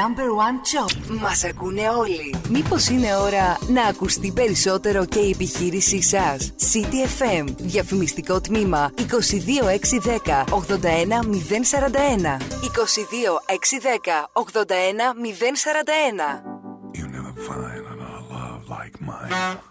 Number one choice. Μας ακούνε όλοι. Μήπως είναι ώρα να ακουστεί περισσότερο και η επιχείρησή σας; CTFM, διαφημιστικό τμήμα 22610 81041. 22610 81041. You never find another love like mine.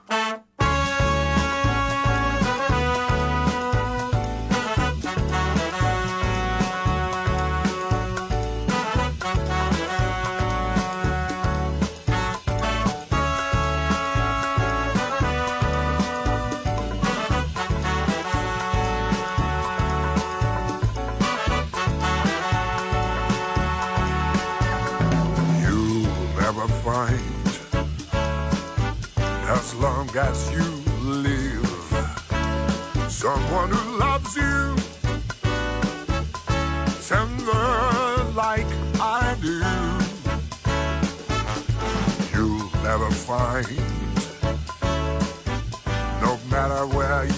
Long as you live. Someone who loves you tender like I do. You'll never find, no matter where you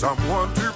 Someone to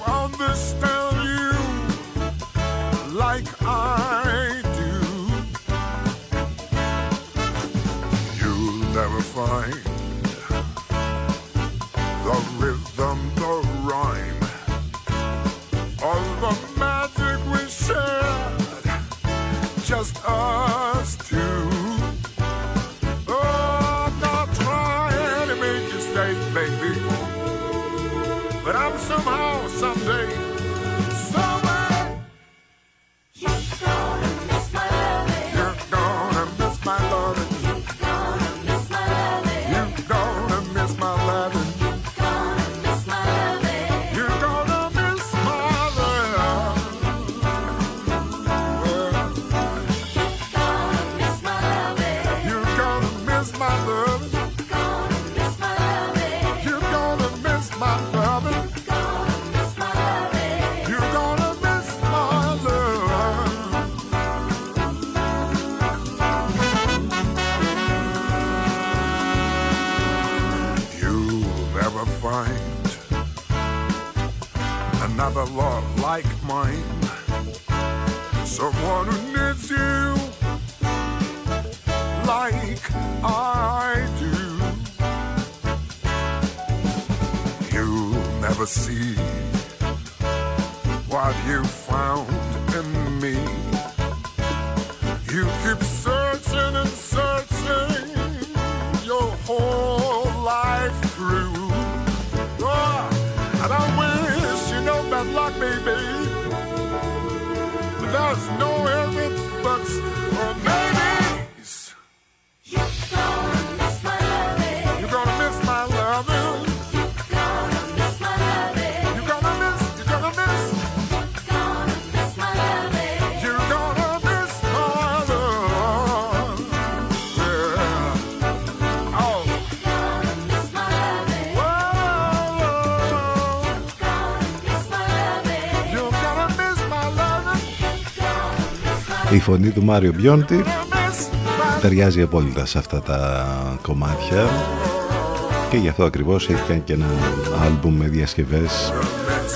Η φωνή του Μάριο Μπιόντι ταιριάζει απόλυτα σε αυτά τα κομμάτια. Και γι' αυτό ακριβώς έχει κάνει και ένα άλμπουμ με διασκευές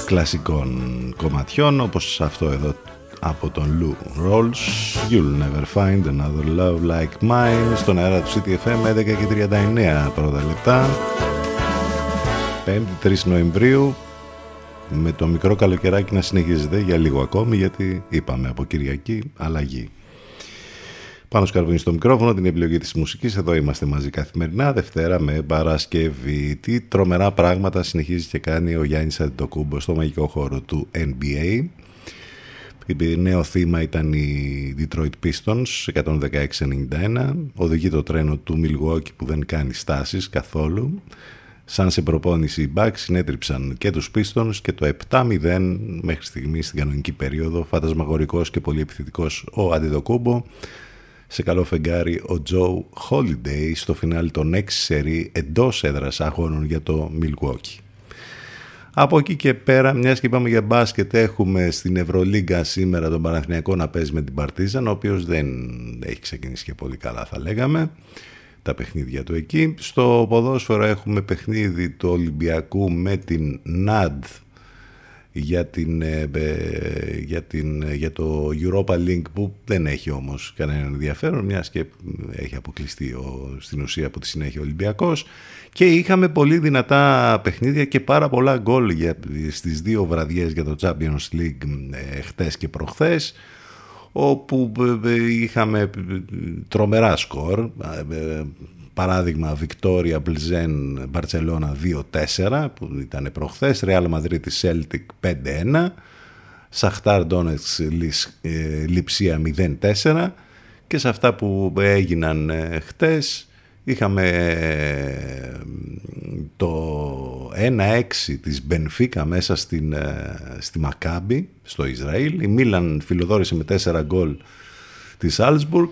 κλασικών κομματιών όπως αυτό εδώ από τον Lou Rolls You'll never find another love like mine. Στον αέρα του CTFM 11 και 39 πρώτα λεπτά. 5η 3 Νοεμβρίου με το μικρό καλοκαιράκι να συνεχίζεται για λίγο ακόμη γιατί είπαμε από Κυριακή αλλαγή. Πάνω σκαρβούνι στο μικρόφωνο, την επιλογή της μουσικής. Εδώ είμαστε μαζί καθημερινά, Δευτέρα με Παρασκευή. Τι τρομερά πράγματα συνεχίζει και κάνει ο Γιάννης Αντιτοκούμπο στο μαγικό χώρο του NBA. Νέο θύμα ήταν οι Detroit Pistons 116-91. Οδηγεί το τρένο του Milwaukee που δεν κάνει στάσεις καθόλου. Σαν σε προπόνηση οι Bucks συνέτριψαν και τους Pistons και το 7-0 μέχρι στιγμή στην κανονική περίοδο. Φαντασμαγορικός και πολύ επιθετικός ο Αντιτοκούμπο. Σε καλό φεγγάρι ο Joe Holiday στο φινάλι των 6 σερί εντός έδρας αγώνων για το Milwaukee. Από εκεί και πέρα, μιας και είπαμε για μπάσκετ, έχουμε στην Ευρωλίγκα σήμερα τον Παναθηναϊκό να παίζει με την Παρτίζαν, ο οποίος δεν έχει ξεκινήσει και πολύ καλά θα λέγαμε τα παιχνίδια του εκεί. Στο ποδόσφαιρο έχουμε παιχνίδι του Ολυμπιακού με την ΝΑΔ για, την, ε, ε, για, την, για το Europa Link που δεν έχει όμως κανένα ενδιαφέρον μιας και έχει αποκλειστεί ο, στην ουσία από τη συνέχεια ο Ολυμπιακός και είχαμε πολύ δυνατά παιχνίδια και πάρα πολλά γκολ για, στις δύο βραδιές για το Champions League ε, χτες και προχθές όπου είχαμε τρομερά σκορ. Παράδειγμα Βικτόρια Μπλζέν Μπαρτσελώνα 2-4 που ήταν προχθές. Ρεάλ Μαδρίτη Celtic 5-1 Σαχτάρ Ντόνετς Λιψία 0-4 και σε αυτά που έγιναν χτες είχαμε το 1-6 της Μπενφίκα μέσα στην, στη Μακάμπη στο Ισραήλ η Μίλαν φιλοδόρησε με 4 γκολ της Άλσμπουργκ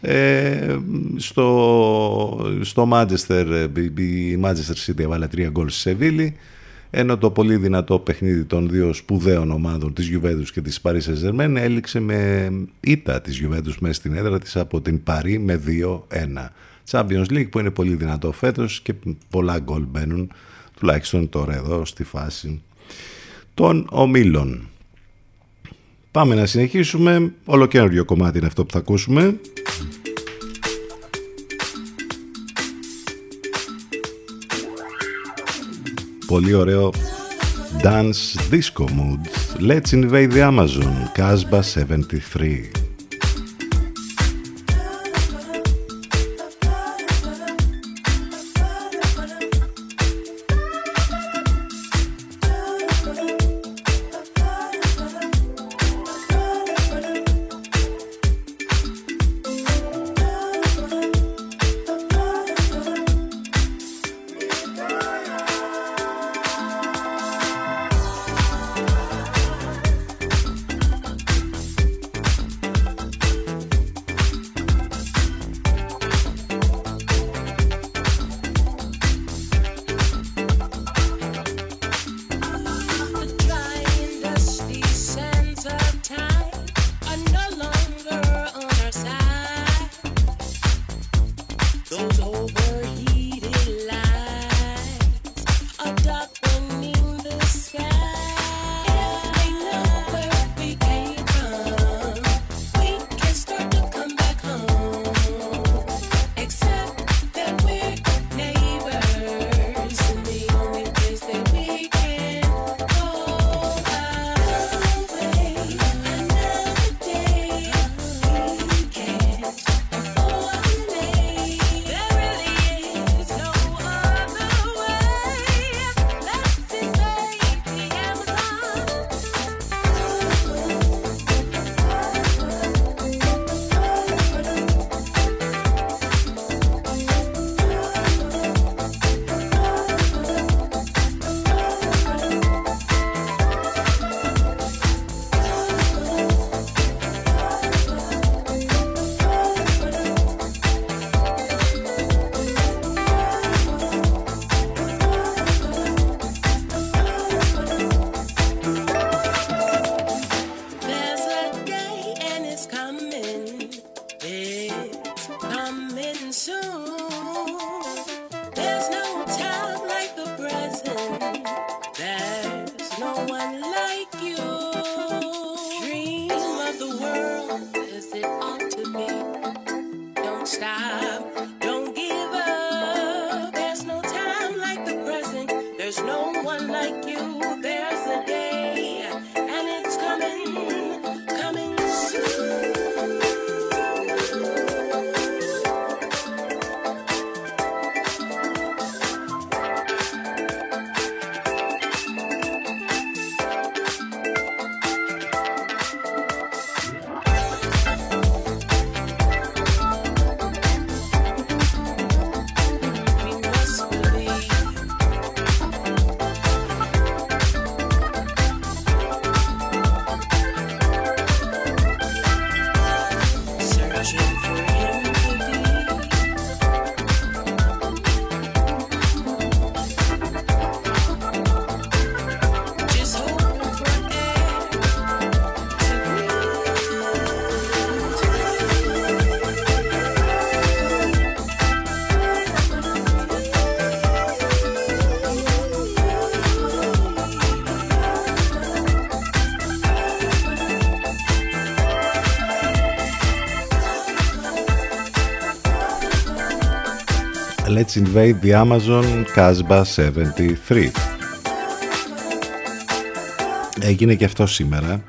ε, στο, στο Manchester η Manchester City έβαλε 3 γκολ στη Σεβίλη ενώ το πολύ δυνατό παιχνίδι των δύο σπουδαίων ομάδων της Juventus και της Paris Saint-Germain έληξε με ήττα της Juventus μέσα στην έδρα της από την Παρή με 2-1. Champions League που είναι πολύ δυνατό φέτος και πολλά γκολ μπαίνουν τουλάχιστον τώρα εδώ στη φάση των ομίλων. Πάμε να συνεχίσουμε. Ολοκαίριο κομμάτι είναι αυτό που θα ακούσουμε. Πολύ ωραίο Dance Disco Mood Let's Invade the Amazon Casbah 73 Let's Invade the Amazon Casbah 73 Έγινε και αυτό σήμερα.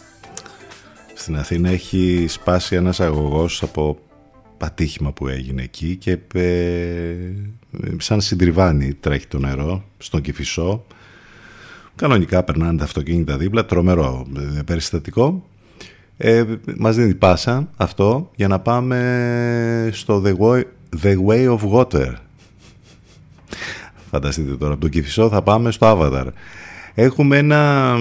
Στην Αθήνα έχει σπάσει ένας αγωγός από πατήχημα που έγινε εκεί και ε, σαν συντριβάνι τρέχει το νερό στον Κηφισό. Κανονικά περνάνε τα αυτοκίνητα δίπλα τρομερό ε, περιστατικό. Ε, μας δίνει πάσα αυτό για να πάμε στο The Way, The Way of Water Φανταστείτε τώρα, από τον Κηφισό θα πάμε στο Avatar. Έχουμε ένα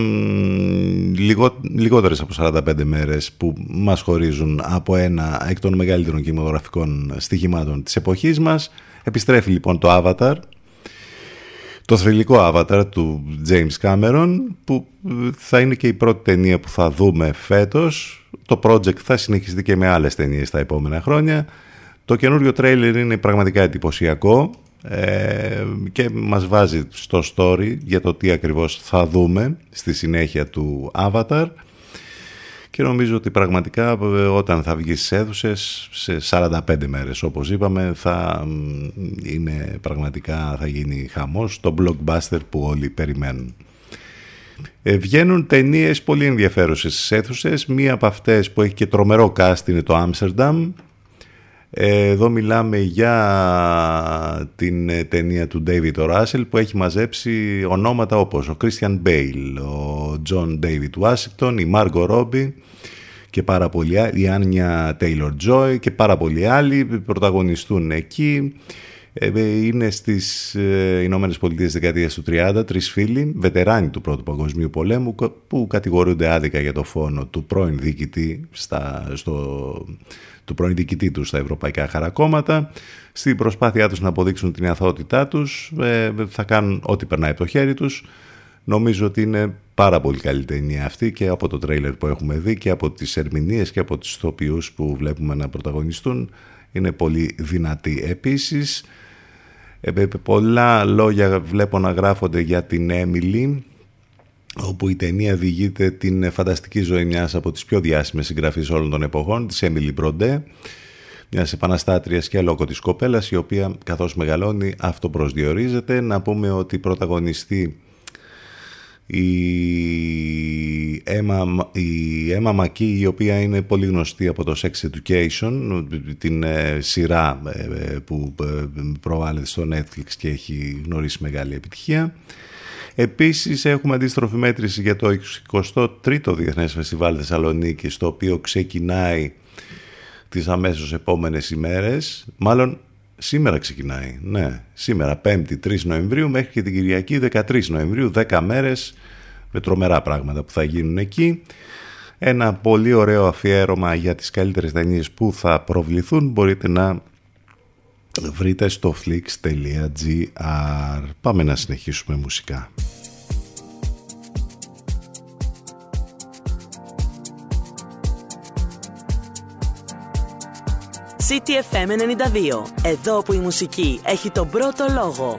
λιγό, λιγότερες από 45 μέρες που μας χωρίζουν από ένα εκ των μεγαλύτερων κινηματογραφικών στοιχημάτων της εποχής μας. Επιστρέφει λοιπόν το Avatar, το θρηλυκό Avatar του James Cameron που θα είναι και η πρώτη ταινία που θα δούμε φέτος. Το project θα συνεχιστεί και με άλλες ταινίες τα επόμενα χρόνια. Το καινούριο τρέιλερ είναι πραγματικά εντυπωσιακό ε, και μας βάζει στο story για το τι ακριβώς θα δούμε στη συνέχεια του Avatar και νομίζω ότι πραγματικά ε, όταν θα βγει στις αίθουσες σε 45 μέρες όπως είπαμε θα είναι πραγματικά θα γίνει χαμός το blockbuster που όλοι περιμένουν. Ε, βγαίνουν ταινίες πολύ ενδιαφέρουσες στις αίθουσες. Μία από αυτές που έχει και τρομερό cast είναι το Amsterdam εδώ μιλάμε για την ε, ταινία του David Russell που έχει μαζέψει ονόματα όπως ο Christian Bale, ο John David Washington, η Margot Robbie και πάρα πολλοί άλλοι, η Άνια Taylor Joy και πάρα πολλοί άλλοι πρωταγωνιστούν εκεί. Ε, είναι στις ε, Ηνωμένες Πολιτείες δεκαετίας του 30 τρεις φίλοι, βετεράνοι του Πρώτου Παγκοσμίου Πολέμου που κατηγορούνται άδικα για το φόνο του πρώην διοικητή στα, στο του πρώην διοικητή τους στα ευρωπαϊκά χαρακόμματα. Στην προσπάθειά τους να αποδείξουν την αθωότητά τους ε, θα κάνουν ό,τι περνάει από το χέρι τους. Νομίζω ότι είναι πάρα πολύ καλή ταινία αυτή και από το τρέιλερ που έχουμε δει και από τις ερμηνείες και από τις ηθοποιούς που βλέπουμε να πρωταγωνιστούν. Είναι πολύ δυνατή. Επίσης, ε, πολλά λόγια βλέπω να γράφονται για την Έμιλι όπου η ταινία διηγείται την φανταστική ζωή μιας από τις πιο διάσημες συγγραφείς όλων των εποχών, της Έμιλι Μπροντέ, μιας επαναστάτριας και αλόκοτης κοπέλας, η οποία καθώς μεγαλώνει αυτό προσδιορίζεται. Να πούμε ότι πρωταγωνιστεί η Emma, η Emma Μακή, η οποία είναι πολύ γνωστή από το Sex Education, την ε, σειρά ε, ε, που προβάλλεται στο Netflix και έχει γνωρίσει μεγάλη επιτυχία. Επίσης έχουμε αντίστροφη μέτρηση για το 23ο Διεθνές Φεστιβάλ Θεσσαλονίκη, το οποίο ξεκινάει τις αμέσως επόμενες ημέρες, μάλλον σήμερα ξεκινάει, ναι, σήμερα 5η 3 Νοεμβρίου μέχρι και την Κυριακή 13 Νοεμβρίου, 10 μέρες με τρομερά πράγματα που θα γίνουν εκεί. Ένα πολύ ωραίο αφιέρωμα για τις καλύτερες ταινίες που θα προβληθούν. Μπορείτε να βρείτε στο flix.gr. Πάμε να συνεχίσουμε μουσικά. CTFM 92. Εδώ που η μουσική έχει τον πρώτο λόγο.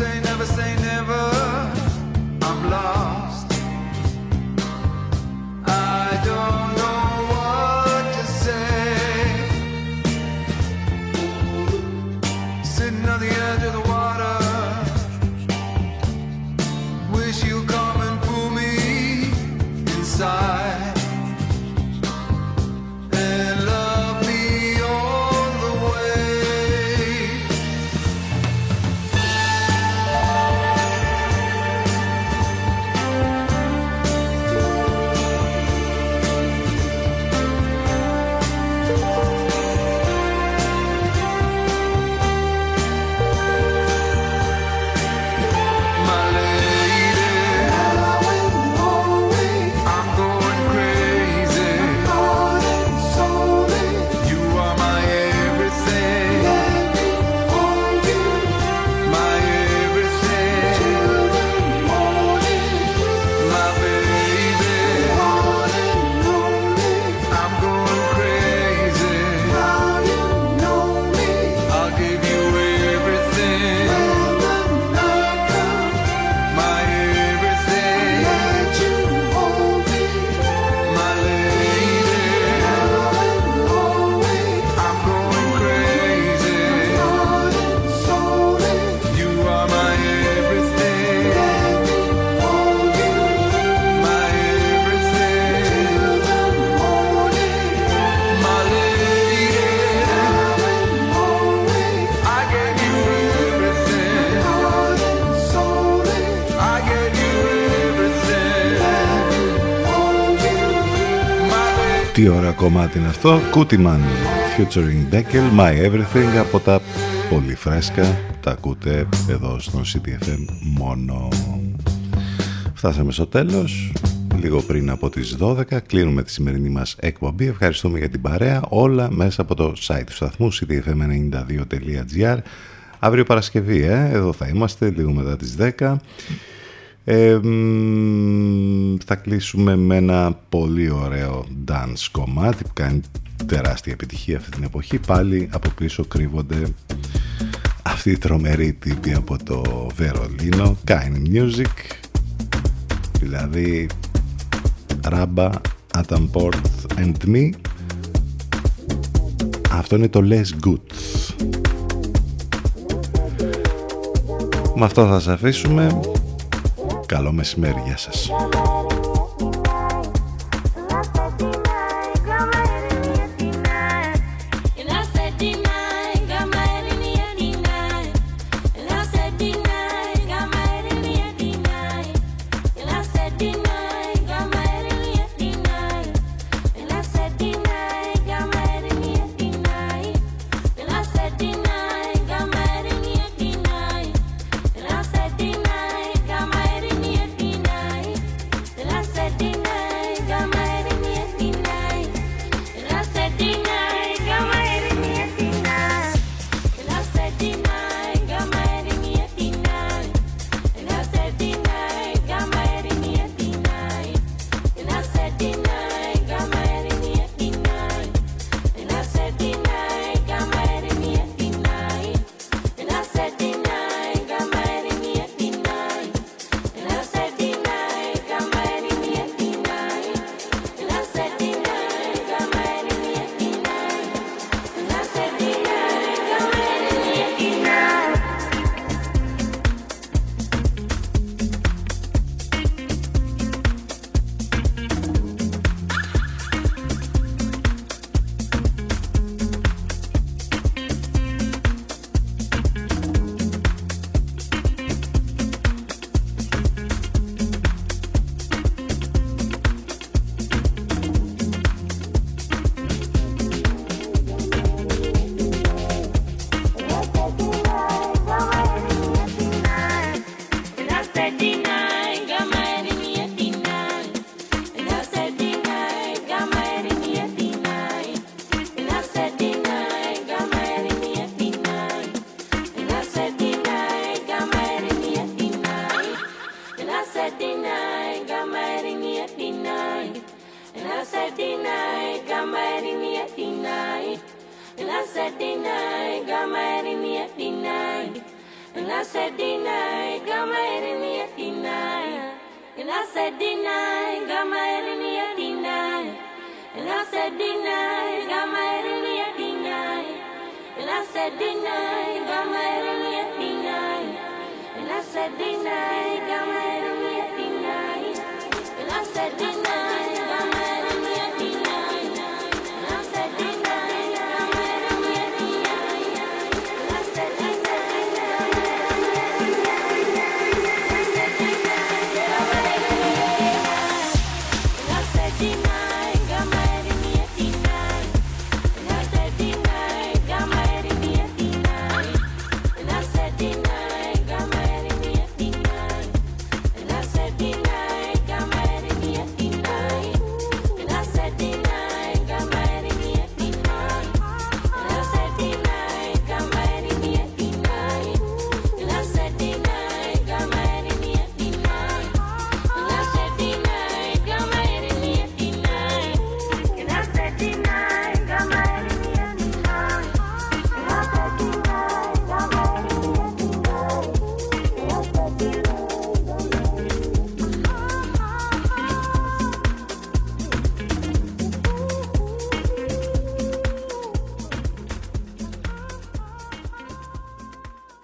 Τι ωραίο κομμάτι είναι αυτό. Κούτιμαν, featuring Deckel, My Everything από τα πολύ φρέσκα. Τα ακούτε εδώ στο CTFM μόνο. Φτάσαμε στο τέλος. Λίγο πριν από τις 12 κλείνουμε τη σημερινή μας εκπομπή. Ευχαριστούμε για την παρέα. Όλα μέσα από το site του σταθμού ctfm92.gr Αύριο Παρασκευή, ε, εδώ θα είμαστε λίγο μετά τις 10 θα κλείσουμε με ένα πολύ ωραίο dance κομμάτι που κάνει τεράστια επιτυχία αυτή την εποχή. Πάλι από πίσω κρύβονται αυτοί οι τρομεροί τύποι από το Βερολίνο. Kind Music, δηλαδή Rabba, Adam Port and Me. Αυτό είναι το Less Good. Με αυτό θα σας αφήσουμε. Καλό μεσημέρι, γεια σας.